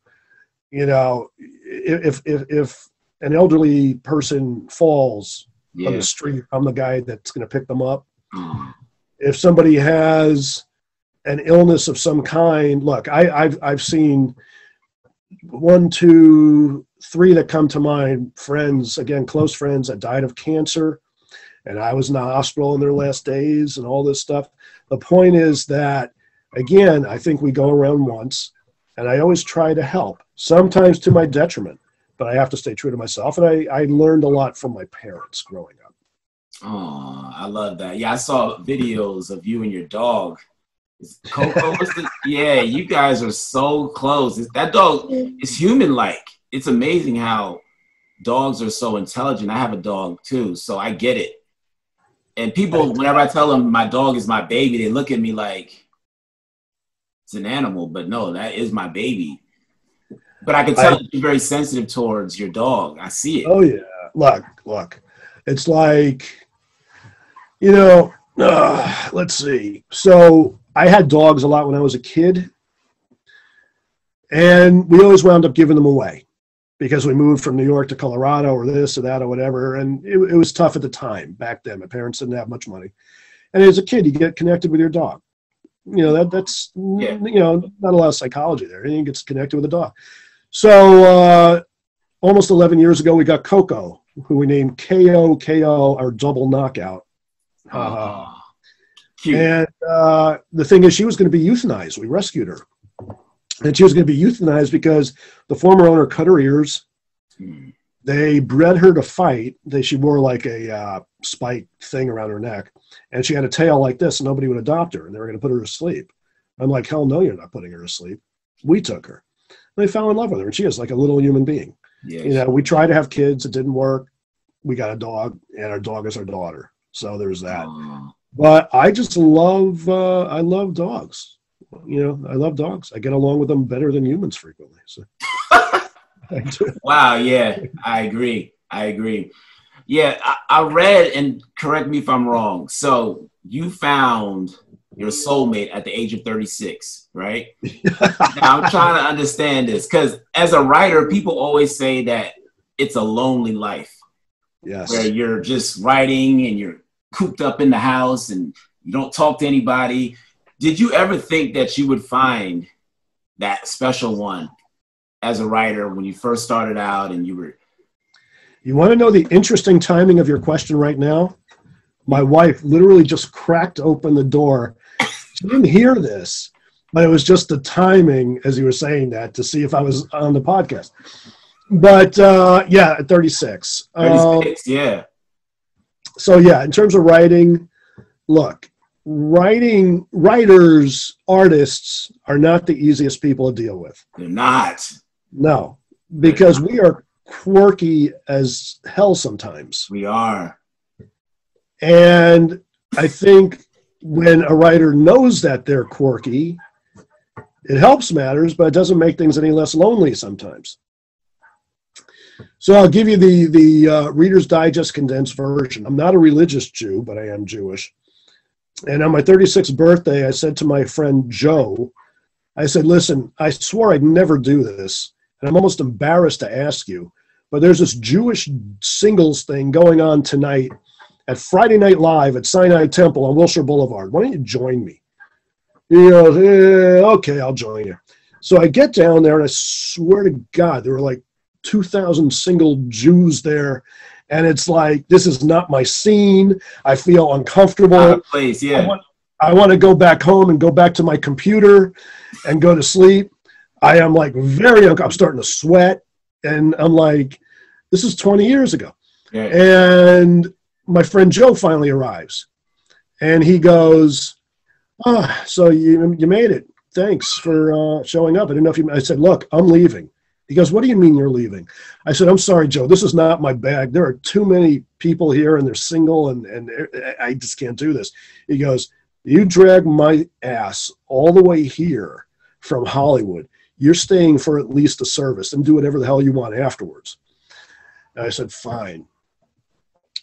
you know, if if if an elderly person falls Yeah. on the street, I'm the guy that's going to pick them up. Mm. If somebody has an illness of some kind, look, I, I've I've seen one, two, three that come to mind. Friends, again, close friends that died of cancer, and I was in the hospital in their last days, and all this stuff. The point is that, again, I think we go around once, and I always try to help. Sometimes to my detriment, but I have to stay true to myself. And I, I learned a lot from my parents growing up. Oh, I love that. Yeah, I saw videos of you and your dog. Coco yeah, you guys are so close. That dog is human like. It's amazing how dogs are so intelligent. I have a dog too, so I get it. And people, whenever I tell them my dog is my baby, they look at me like it's an animal, but no, that is my baby. But I can tell I- you're very sensitive towards your dog. I see it. Oh yeah, look, look. It's like, you know, uh, let's see. So I had dogs a lot when I was a kid, and we always wound up giving them away because we moved from New York to Colorado or this or that or whatever, and it, it was tough at the time back then. My parents didn't have much money, and as a kid, you get connected with your dog. You know that that's Yeah. you know not a lot of psychology there. You gets connected with a dog. So uh, almost 11 years ago, we got Coco, who we named KO KO, our double knockout. Uh, Oh, and uh, the thing is, she was going to be euthanized. We rescued her. And she was going to be euthanized because the former owner cut her ears. Hmm. They bred her to fight. They, she wore like a uh, spike thing around her neck. And she had a tail like this, and nobody would adopt her. And they were going to put her to sleep. I'm like, hell no, you're not putting her to sleep. We took her. And they fell in love with her. And she is like a little human being Yeah. you know, we tried to have kids, it didn't work. We got a dog, and our dog is our daughter. So there's that. Oh, But I just love, uh, I love dogs. You know, I love dogs. I get along with them better than humans frequently. So wow. Yeah, I agree. I agree. Yeah, I, I read and correct me if I'm wrong. So you found your soulmate at the age of 36, right? now I'm trying to understand this because as a writer, people always say that it's a lonely life yes. where you're just writing and you're cooped up in the house and you don't talk to anybody. Did you ever think that you would find that special one as a writer when you first started out and you were You want to know the interesting timing of your question right now? My wife literally just cracked open the door. She didn't hear this, but it was just the timing as you were saying that to see if I was on the podcast. But uh, yeah, at 36. Um, 36? yeah. so yeah, in terms of writing, look, writing writers, artists are not the easiest people to deal with. They're not. No, because we are quirky as hell sometimes. We are. And I think when a writer knows that they're quirky, it helps matters, but it doesn't make things any less lonely sometimes. So I'll give you the the uh, Reader's Digest condensed version. I'm not a religious Jew, but I am Jewish. And on my 36th birthday, I said to my friend Joe, I said, "Listen, I swore I'd never do this, and I'm almost embarrassed to ask you, but there's this Jewish singles thing going on tonight at Friday Night Live at Sinai Temple on Wilshire Boulevard. Why don't you join me? He goes, "Eh, okay, I'll join you. So I get down there, and I swear to God, there were like 2,000 single Jews there. And it's like, this is not my scene. I feel uncomfortable. Of place, I yeah. want, I want to go back home and go back to my computer and go to sleep. I am like very, I'm starting to sweat. And I'm like, this is 20 years ago. yeah. And my friend Joe finally arrives, and he goes, "Ah, so you you made it. Thanks for uh, showing up. I didn't know if you." I said, "Look, I'm leaving." He goes, "What do you mean you're leaving?" I said, "I'm sorry, Joe. This is not my bag. There are too many people here, and they're single, and and I just can't do this." He goes, "You drag my ass all the way here from Hollywood. You're staying for at least a service, and do whatever the hell you want afterwards." And I said, "Fine."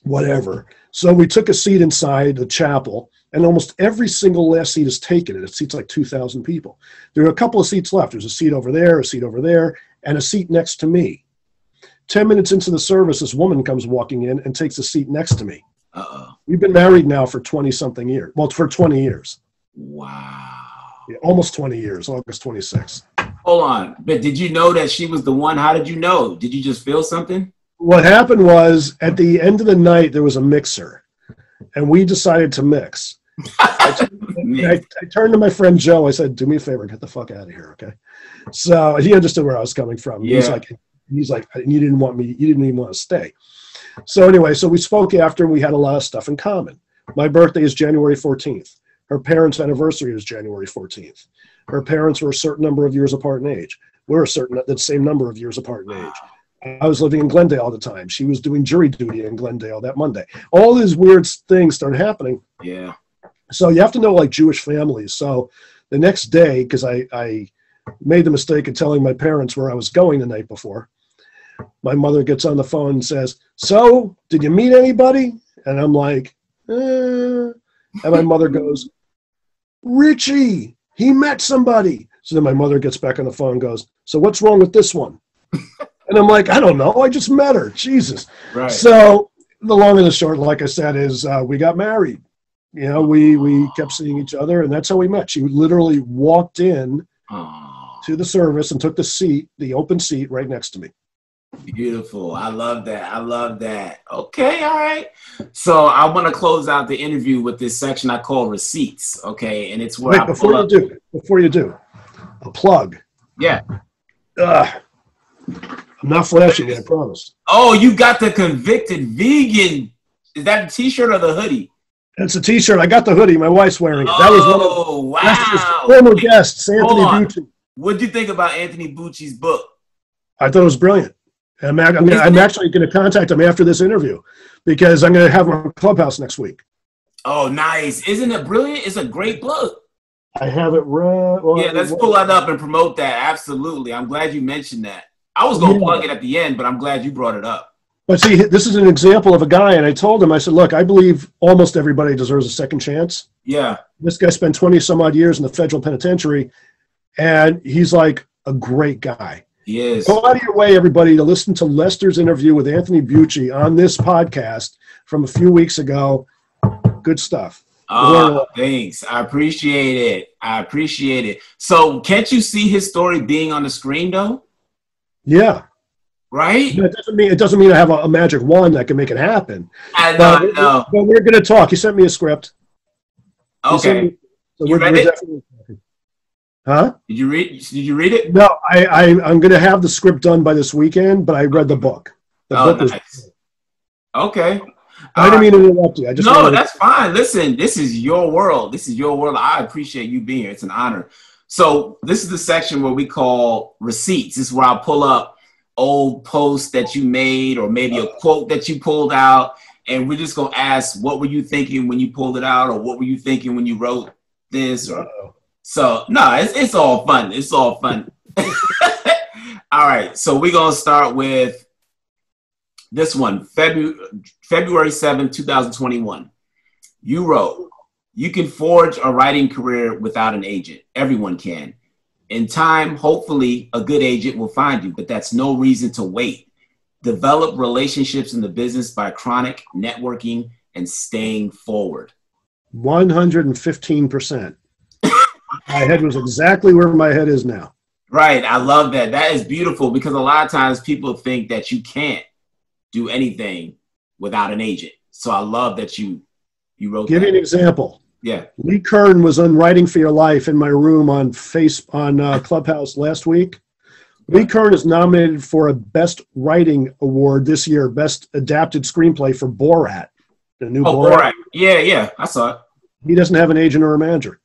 whatever. So we took a seat inside the chapel, and almost every single last seat is taken, and it seats like 2,000 people. There are a couple of seats left. There's a seat over there, a seat over there, and a seat next to me. 10 minutes into the service, this woman comes walking in and takes a seat next to me. Uh-oh. We've been married now for 20 something years. Well, for 20 years. Wow. Yeah, almost 20 years, August 26th. Hold on. But did you know that she was the one? How did you know? Did you just feel something? What happened was at the end of the night, there was a mixer, and we decided to mix. I, turned, I, I, turned to my friend Joe. I said, "Do me a favor, get the fuck out of here, okay?" So he understood where I was coming from. Yeah. He's like, "He's like, you didn't want me. You didn't even want to stay." So anyway, so we spoke after. We had a lot of stuff in common. My birthday is January 14th. Her parents' anniversary is January 14th. Her parents were a certain number of years apart in age. We're a certain the same number of years apart in age. I was living in Glendale all the time. She was doing jury duty in Glendale that Monday. All these weird things started happening. Yeah. So you have to know like Jewish families. So the next day, because I, I made the mistake of telling my parents where I was going the night before, my mother gets on the phone and says, So, did you meet anybody? And I'm like, eh. And my mother goes, Richie, he met somebody. So then my mother gets back on the phone and goes, So what's wrong with this one? and I'm like, I don't know. I just met her. Jesus. Right. So the long and the short, like I said, is uh, we got married. You know, we we kept seeing each other, and that's how we met. She literally walked in to the service and took the seat, the open seat, right next to me. beautiful. I love that. I love that. Okay, all right. So I want to close out the interview with this section I call receipts. Okay, and it's where Wait, I before you do, before you do, a plug. Yeah. Ugh. I'm not flashing it, I promise. Oh, you got the convicted vegan. Is that the T-shirt or the hoodie? It's a T-shirt. I got the hoodie. My wife's wearing it. That was one of Oh, Lester's wow. former guests, Anthony Hold. Bucci. What do you think about Anthony Bucci's book? I thought it was brilliant. I'm, I'm, gonna, I'm actually going to contact him after this interview because I'm going to have him on Clubhouse next week. Oh, nice. Isn't it brilliant? It's a great book. I have it read. Well, Yeah, let's pull that up and promote that. Absolutely. I'm glad you mentioned that. I was going to Yeah. plug it at the end, but I'm glad you brought it up. But see, this is an example of a guy, and I told him, I said, look, I believe almost everybody deserves a second chance. Yeah. This guy spent 20 some odd years in the federal penitentiary, and he's like a great guy. He is. Go out of your way, everybody, to listen to Lester's interview with Anthony Bucci on this podcast from a few weeks ago. Good stuff. Oh, thanks. I appreciate it. I appreciate it. So, can't you see his story being on the screen, though? Yeah. Right? That doesn't mean it doesn't mean I have a, a magic wand that can make it happen. I know. But, know. but we're going to talk. He sent me a script. Okay. me- so You we're, read it? Huh? Did you read? Did you read it? No, I, I I'm going to have the script done by this weekend, but I read the book. The Oh, book nice. Okay. I didn't mean to interrupt you. I just no, to- that's fine. Listen, this is your world. This is your world. I appreciate you being here. It's an honor. So this is the section where we call receipts. This is where I pull up old posts that you made or maybe a quote that you pulled out. And we're just gonna ask what were you thinking when you pulled it out, or what were you thinking when you wrote this? Or so no, it's it's all fun. It's all fun. all right, so we're gonna start with this one, February February 7, 2021. You wrote, You can forge a writing career without an agent. Everyone can. In time, hopefully, a good agent will find you, but that's no reason to wait. Develop relationships in the business by chronic networking and staying forward. 115%. my head was exactly where my head is now. Right. I love that. That is beautiful because a lot of times people think that you can't do anything without an agent. So I love that you you wrote Give that. you an example. Yeah. Lee Kern was on Writing for Your Life in my room on face on uh, Clubhouse last week. Lee Kern is nominated for a Best Writing Award this year, Best Adapted Screenplay for Borat, the new Oh, Borat. right. Yeah, yeah. I saw it. He doesn't have an agent or a manager.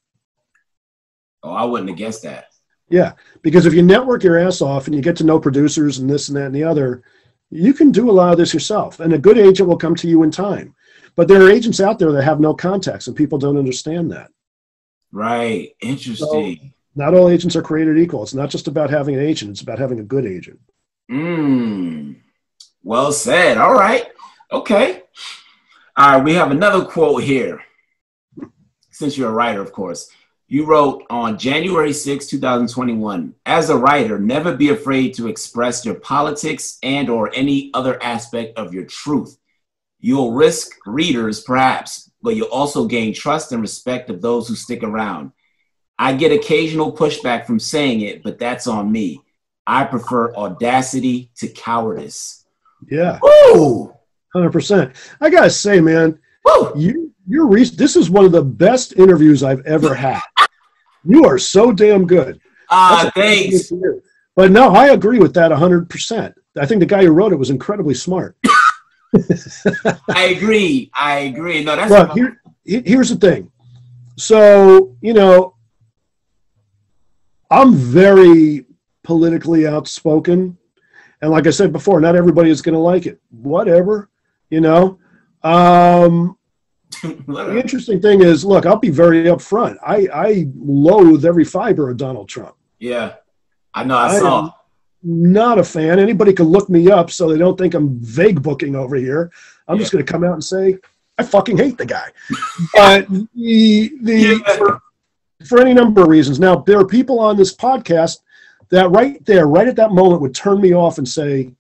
Oh, I wouldn't have guessed that. Yeah, because if you network your ass off and you get to know producers and this and that and the other, you can do a lot of this yourself. And a good agent will come to you in time. But there are agents out there that have no contacts, and people don't understand that. Right. Interesting. Not all agents are created equal. It's not just about having an agent, it's about having a good agent. Mm. Well said. All right. Okay. All right, we have another quote here. Since you're a writer, of course. You wrote on January 6, 2021, as a writer, never be afraid to express your politics and or any other aspect of your truth. You'll risk readers perhaps, but you'll also gain trust and respect of those who stick around. I get occasional pushback from saying it, but that's on me. I prefer audacity to cowardice. Yeah. Woo! 100%. I got to say, man, Woo! you, you're re- this is one of the best interviews I've ever had. You are so damn good. Ah, That's thanks. compliment to you. But no, I agree with that 100%. I think the guy who wrote it was incredibly smart. I agree. I agree. No, that's Well, here, here's the thing. So, you know, I'm very politically outspoken. And like I said before, not everybody is going to like it. Whatever, you know. Um, the interesting thing is, look, I'll be very upfront. I, I loathe every fiber of Donald Trump. Yeah, I know. I I saw. am- Not a fan. Anybody can look me up so they don't think I'm vague booking over here. I'm just going to come out and say, I fucking hate the guy. but the, the, Yeah. for, for any number of reasons. Now, there are people on this podcast that right there, right at that moment, would turn me off and say,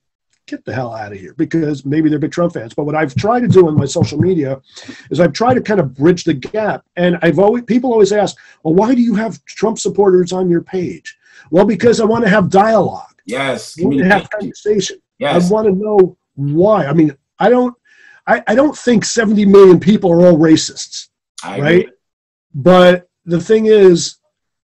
get the hell out of here because maybe they're big Trump fans. But what I've tried to do on my social media is I've tried to kind of bridge the gap. And I've always, people always ask, well, why do you have Trump supporters on your page? Well, because I want to have dialogue. Yes, to have conversation. Yes, I want to know why. I mean, I don't, I, I don't think 70 million people are all racists, I right? agree. but the thing is,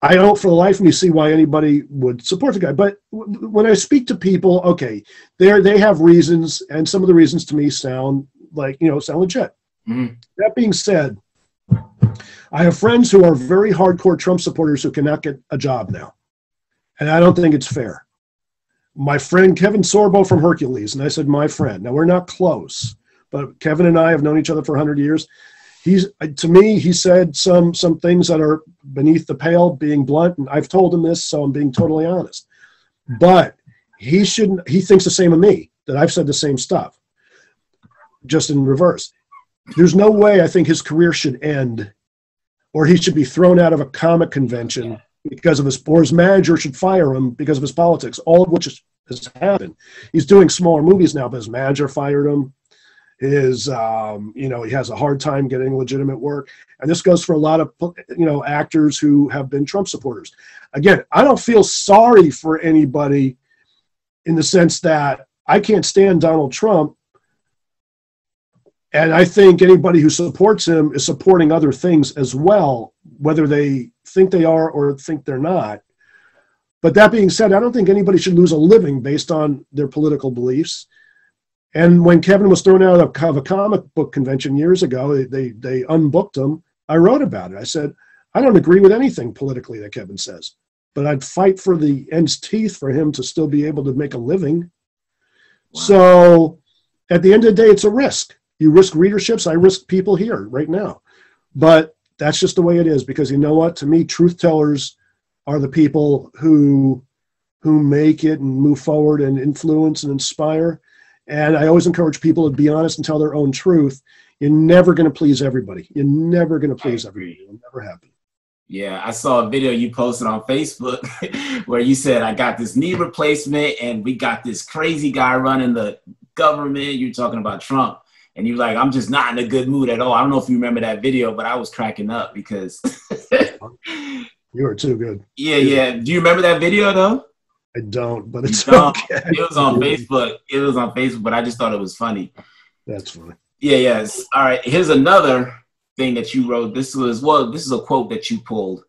I don't for the life of me see why anybody would support the guy. But when I speak to people, okay, they they have reasons, and some of the reasons to me sound like you know sound legit. Mhm. That being said, I have friends who are very hardcore Trump supporters who cannot get a job now, and I don't think it's fair. My friend Kevin Sorbo from Hercules, and I said my friend. Now we're not close, but Kevin and I have known each other for 100 years. He's uh, to me he said some some things that are beneath the pale being blunt and i've told him this so i'm being totally honest. But he shouldn't he thinks the same of me that i've said the same stuff just in reverse. There's no way i think his career should end or he should be thrown out of a comic convention because of his or his manager should fire him because of his politics all of which has, has happened. He's doing smaller movies now but his manager fired him. His, um, you know he has a hard time getting legitimate work. And this goes for a lot of you know actors who have been trump supporters. Again i don't feel sorry for anybody in the sense that i can't stand donald trump. And i think anybody who supports him is supporting other things as well whether they think they are or think they're not but that being said i don't think anybody should lose a living based on their political beliefs and when Kevin was thrown out of a comic book convention years ago, they, they, they unbooked him. I wrote about it. I said, I don't agree with anything politically that Kevin says, but I'd fight for the end's teeth for him to still be able to make a living. Wow. So at the end of the day, it's a risk. You risk readerships. I risk people here right now. But that's just the way it is because you know what? To me, truth tellers are the people who who make it and move forward and influence and inspire. And I always encourage people to be honest and tell their own truth. You're never going to please everybody. You're never going to please everybody. It'll never happen. Yeah, I saw a video you posted on Facebook where you said, I got this knee replacement and we got this crazy guy running the government. You're talking about Trump. And you're like, I'm just not in a good mood at all. I don't know if you remember that video, but I was cracking up because. You are too good. yeah, yeah. Do you remember that video though? I don't, but it's don't? okay. It was on Facebook. It was on Facebook, but I just thought it was funny. That's funny. Yeah, yes. All right. Here's another thing that you wrote. This was well, this is a quote that you pulled,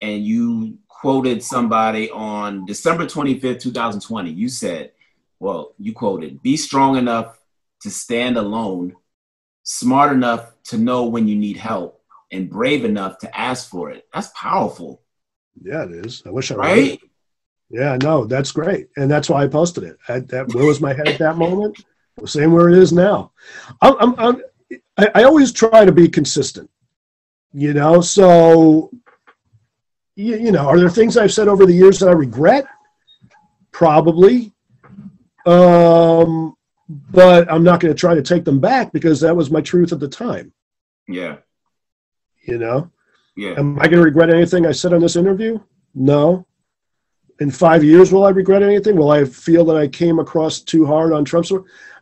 and you quoted somebody on December 25th, 2020. You said, well, you quoted, be strong enough to stand alone, smart enough to know when you need help, and brave enough to ask for it. That's powerful, Yeah, it is. I wish I right? Yeah, no, that's great, and that's why I posted it. I, that where was my head at that moment? The same where it is now. I'm, I'm, I'm, I, I always try to be consistent, you know. So, you, you know, are there things I've said over the years that I regret? Probably. Um, but I'm not going to try to take them back because that was my truth at the time. Yeah. You know, Yeah. am I going to regret anything I said on this interview? No. In five years, will I regret anything? Will I feel that I came across too hard on Trump?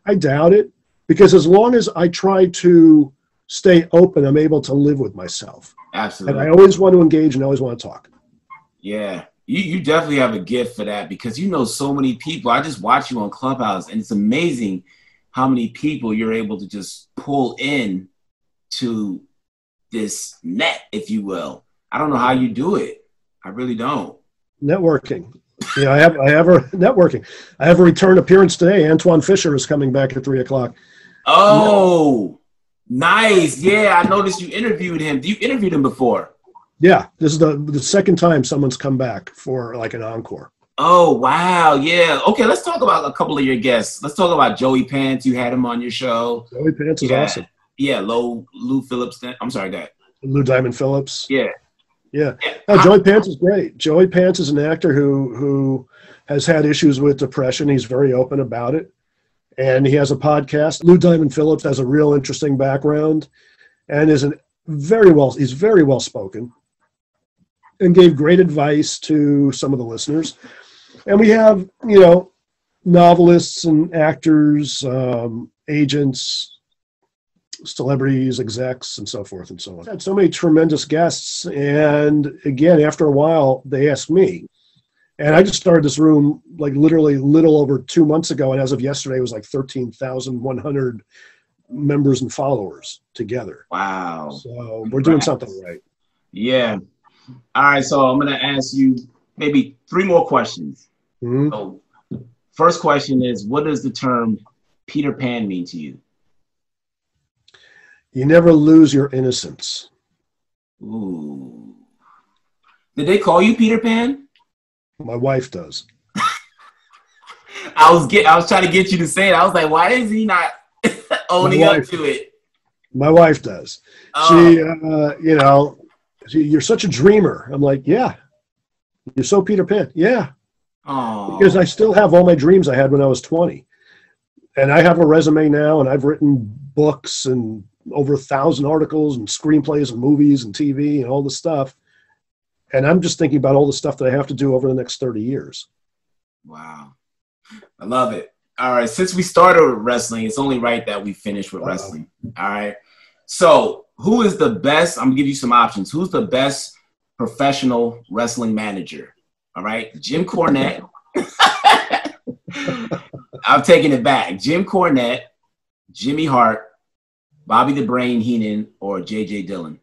I doubt it because as long as I try to stay open, I'm able to live with myself. Absolutely. And I always want to engage and I always want to talk. Yeah, you you definitely have a gift for that because you know so many people. I just watch you on Clubhouse, and it's amazing how many people you're able to just pull in to this net, if you will. I don't know how you do it. I really don't. networking. yeah, I have I have a networking. I have a return appearance today. Antwone Fisher is coming back at three o'clock. Oh, nice. Yeah, I noticed you interviewed him. Do you interviewed him before. Yeah, this is the the second time someone's come back for like an encore. Oh wow, yeah. Okay, let's talk about a couple of your guests. Let's talk about Joey Pants. You had him on your show. Joey Pants is Yeah. awesome. Yeah, Lou Lou Phillips. I'm sorry, guy. Lou Diamond Phillips. Yeah. Yeah. Yeah. No, Joey Pants is great. Joey Pants is an actor who who has had issues with depression. He's very open about it, and he has a podcast. Lou Diamond Phillips has a real interesting background, and is an very well. He's very well spoken, and gave great advice to some of the listeners. And we have you know novelists and actors, um, agents, celebrities, execs, and so forth and so on. Had so many tremendous guests, and again, after a while, they asked me, and I just started this room like literally little over two months ago, and as of yesterday, it was like thirteen thousand one hundred members and followers together. Wow. So we're doing something right. Yeah. All right. So I'm gonna ask you maybe three more questions. Mhm. So, first question is, what does the term Peter Pan mean to you? You never lose your innocence. Ooh. Did they call you Peter Pan? My wife does. I was get. I was trying to get you to say it. I was like, why is he not owning My up to it? My wife does. Oh, She, uh, you know, you're such a dreamer. I'm like, yeah. You're so Peter Pan. Yeah. oh. because I still have all my dreams I had when I was 20. And I have a resume now, and I've written books and over a thousand articles and screenplays and movies and TV and all this stuff. And I'm just thinking about all the stuff that I have to do over the next 30 years. Wow. I love it. All right. Since we started with wrestling, it's only right that we finish with Uh-oh. wrestling. All right. So, who is the best? I'm to give you some options. Who's the best professional wrestling manager? All right. Jim Cornette. I'm taking it back. Jim Cornette, Jimmy Hart, Bobby the Brain Heenan, or JJ Dillon?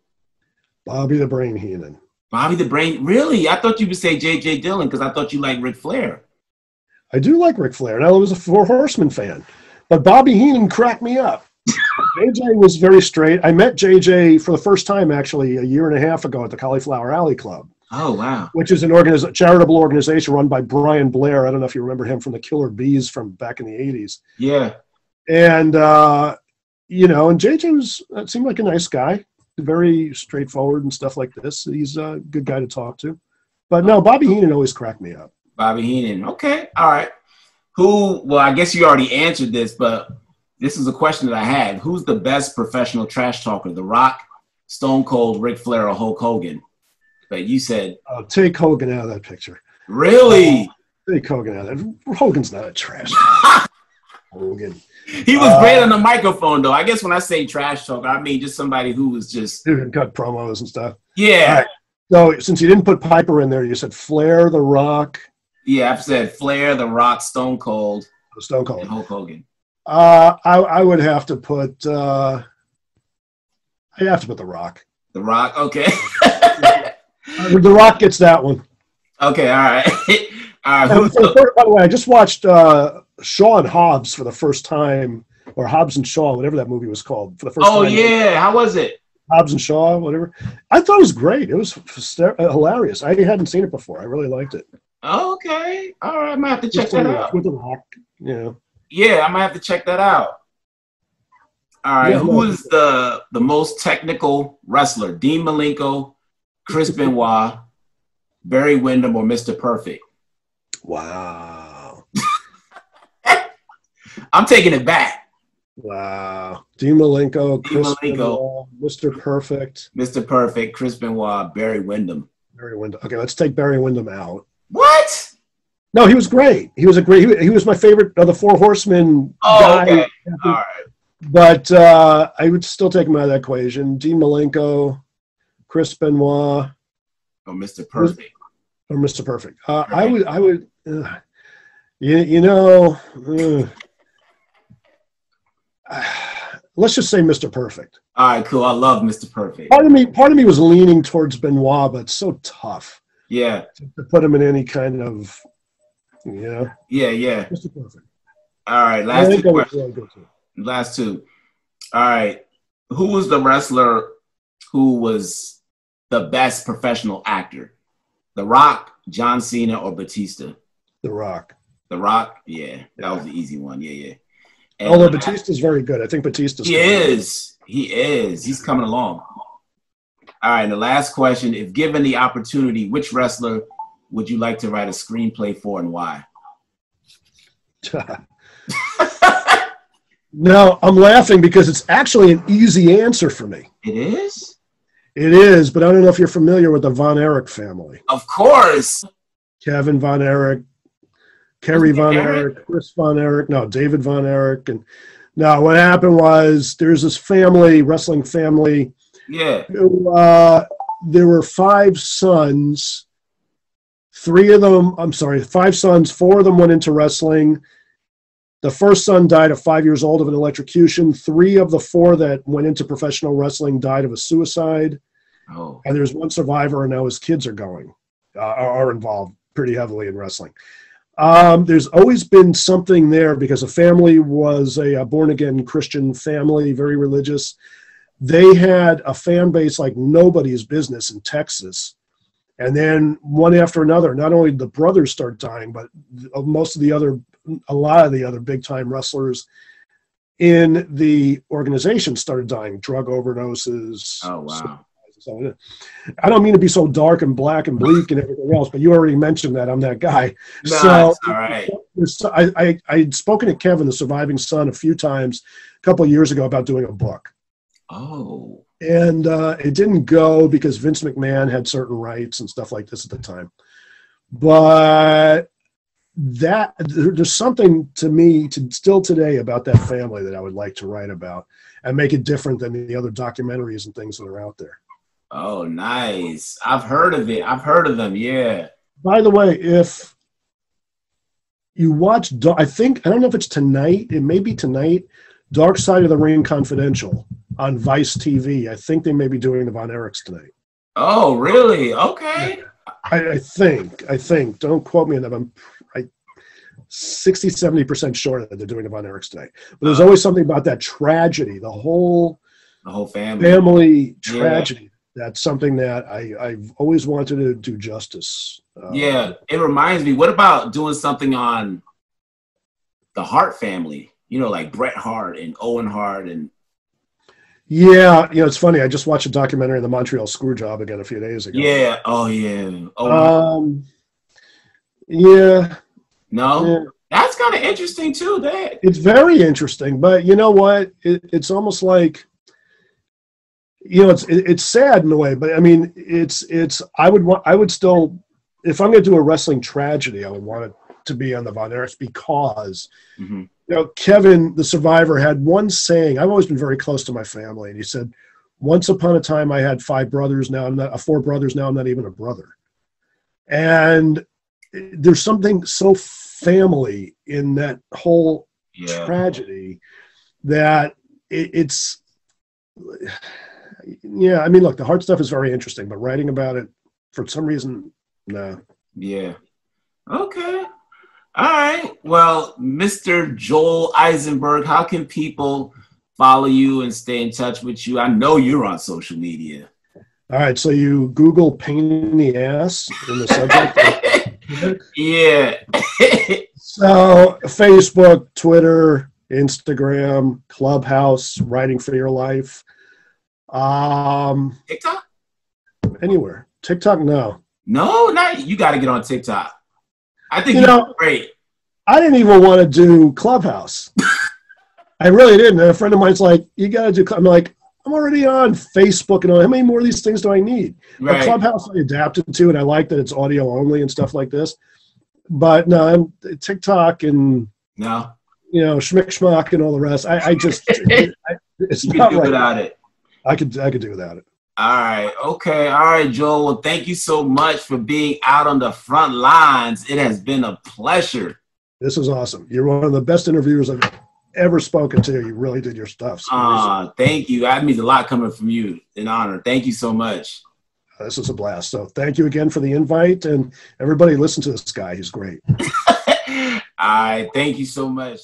Bobby the Brain Heenan. Bobby the Brain. Really? I thought you would say JJ Dillon because I thought you liked Ric Flair. I do like Ric Flair, and I was a Four Horsemen fan. But Bobby Heenan cracked me up. JJ was very straight. I met JJ for the first time actually a year and a half ago at the Cauliflower Alley Club. Oh, wow. which is an organiz- charitable organization run by Brian Blair. I don't know if you remember him from the Killer Bees from back in the 80s. Yeah. And, uh, you know, and JJ was, uh, seemed like a nice guy, very straightforward and stuff like this. He's a good guy to talk to. But no, Bobby Heenan always cracked me up. Bobby Heenan. Okay. All right. Who, well, I guess you already answered this, but this is a question that I had. Who's the best professional trash talker? The Rock, Stone Cold, Ric Flair, or Hulk Hogan? But you said, Uh, take Hogan out of that picture. really? Take Hogan out of that. Hogan's not a trash. Hogan. He was Uh, great on the microphone, though. I guess when I say trash talker, I mean just somebody who was just, Who can cut promos and stuff. yeah. So since you didn't put Piper in there, you said Flair, The Rock, Yeah, I've said Flair, The Rock, Stone Cold, Stone Cold. and Hulk Hogan. Uh, I, I would have to put. Uh, I have to put the Rock. The Rock, okay. The Rock gets that one. okay, all right. all right. And Who's for the the, first- by the way, I just watched uh, Shaw and Hobbs for the first time, or Hobbs and Shaw, whatever that movie was called, for the first oh, time. yeah. How was it? Hobbs and Shaw, whatever. I thought it was great. It was uh, hilarious. I hadn't seen it before. I really liked it. Okay. All right. I might have to check Just that out. with the Rock. Yeah. Yeah, I might have to check that out. All right, Yeah, who is the the most technical wrestler? Dean Malenko, Chris Benoit, Barry Windham, or Mr. Perfect? Wow. I'm taking it back. Wow. Dean Malenko, Dean Chris Malenko. Benoit, Mr. Perfect, Mr. Perfect, Chris Benoit, Barry Windham. Barry Windham. Okay, let's take Barry Windham out. What? No, he was great. He was a great. He, he was my favorite of the Four Horsemen Oh, guy. okay. All right. But uh, I would still take him out of that equation. Dean Malenko, Chris Benoit, Oh, Mr. Perfect. or Mr. Perfect. Uh, I would. I would. Uh, you, you know. uh, let's just say Mr. Perfect. All right, cool. I love Mr. Perfect. Part of me, part of me was leaning towards Benoit, but it's so tough Yeah, to put him in any kind of, you know, yeah, yeah. Mr. Perfect. All right, last two questions. really good too. Last two. All right. Who was the wrestler who was the best professional actor? The Rock, John Cena, or Batista? The Rock. The Rock? Yeah, that was the easy one. Yeah, yeah. And Although Batista's very good. I think Batista's He is. He is. He's coming along. All right. And the last question: If given the opportunity, which wrestler would you like to write a screenplay for, and why? no, I'm laughing because it's actually an easy answer for me. It is. It is, but I don't know if you're familiar with the Von Erich family. Of course. Kevin Von Erich, Kerry Von Eric? Erich, Chris Von Erich, no, David Von Erich. And now what happened was there's this family, wrestling family, Yeah. who, uh, there were five sons. Three of them, I'm sorry, five sons, four of them went into wrestling. The first son died at five years old of an electrocution. Three of the four that went into professional wrestling died of a suicide. Oh. And there's one survivor, and now his kids are going, uh, are involved pretty heavily in wrestling. Um, there's always been something there because the family was a, born again Christian family, very religious. They had a fan base like nobody's business in Texas. And then one after another, not only did the brothers start dying, but most of the other, a lot of the other big time wrestlers in the organization started dying, drug overdoses. Oh wow. So I don't mean to be so dark and black and bleak and everything else, but you already mentioned that I'm that guy. No, so all right. I, I I'd spoken to Kevin, the surviving son, a few times a couple of years ago about doing a book, Oh. And uh, it didn't go because Vince McMahon had certain rights and stuff like this at the time. But that there's something to me to still today about that family that I would like to write about and make it different than the other documentaries and things that are out there. Oh, nice. I've heard of it. I've heard of them. Yeah. By the way, if you watch, I think I don't know if it's tonight. It may be tonight. Dark Side of the Ring Confidential on Vice TV. I think they may be doing the Von Erichs tonight. Oh, really? Okay. I, I think. I think. Don't quote me on that. I'm I, 60, 70 percent sure that they're doing the Von Erichs tonight. But there's Uh. always something about that tragedy, the whole The whole family. family Yeah. tragedy. That's something that I, I've always wanted to do justice. Uh, Yeah, it reminds me. What about doing something on the Hart family? You know, like Bret Hart and Owen Hart, and Yeah, you know, it's funny. I just watched a documentary on the Montreal Screwjob again a few days ago. yeah, oh yeah, oh Um, yeah, no, yeah. that's kind of interesting too. That it's very interesting, but you know what? It, it's almost like, you know, it's it, it's sad in a way, but I mean, it's it's. I would want. I would still, if I'm going to do a wrestling tragedy, I would want it to be on the Von Erichs because Mhm. Know, Kevin, the survivor, had one saying. I've always been very close to my family, and he said, "Once upon a time, I had five brothers. Now I'm not. Uh, four brothers. Now I'm not even a brother." And there's something so family in that whole yeah, tragedy that it, it's. Yeah, I mean, look, the Hart stuff is very interesting, but writing about it for some reason, no. yeah. Okay, all right. Well, Mr. Joel Eisenberg, how can people follow you and stay in touch with you? I know you're on social media. All right, so you Google pain in the ass in the subject. yeah. So Facebook, Twitter, Instagram, Clubhouse, Writing for Your Life, um, TikTok? anywhere. TikTok, no. No, not you. Got to get on TikTok. I think You know- great. I didn't even want to do Clubhouse. I really didn't. And a friend of mine's like, you got to do. I'm like, I'm already on Facebook and all. How many more of these things do I need? Right. But Clubhouse I adapted to, and I like that it's audio only and stuff like this. But no, I'm TikTok and no, you know, schmick schmuck and all the rest. I, I just it, I, it's you not right. without it. I could I could do without it. All right. Okay. All right, Joel. Well, thank you so much for being out on the front lines. It has been a pleasure. This is awesome. You're one of the best interviewers I've ever spoken to. You really did your stuff. So uh, thank you. That means a lot coming from you. An honor. Thank you so much. This was a blast. So thank you again for the invite. And everybody listen to this guy. He's great. All right. Thank you so much.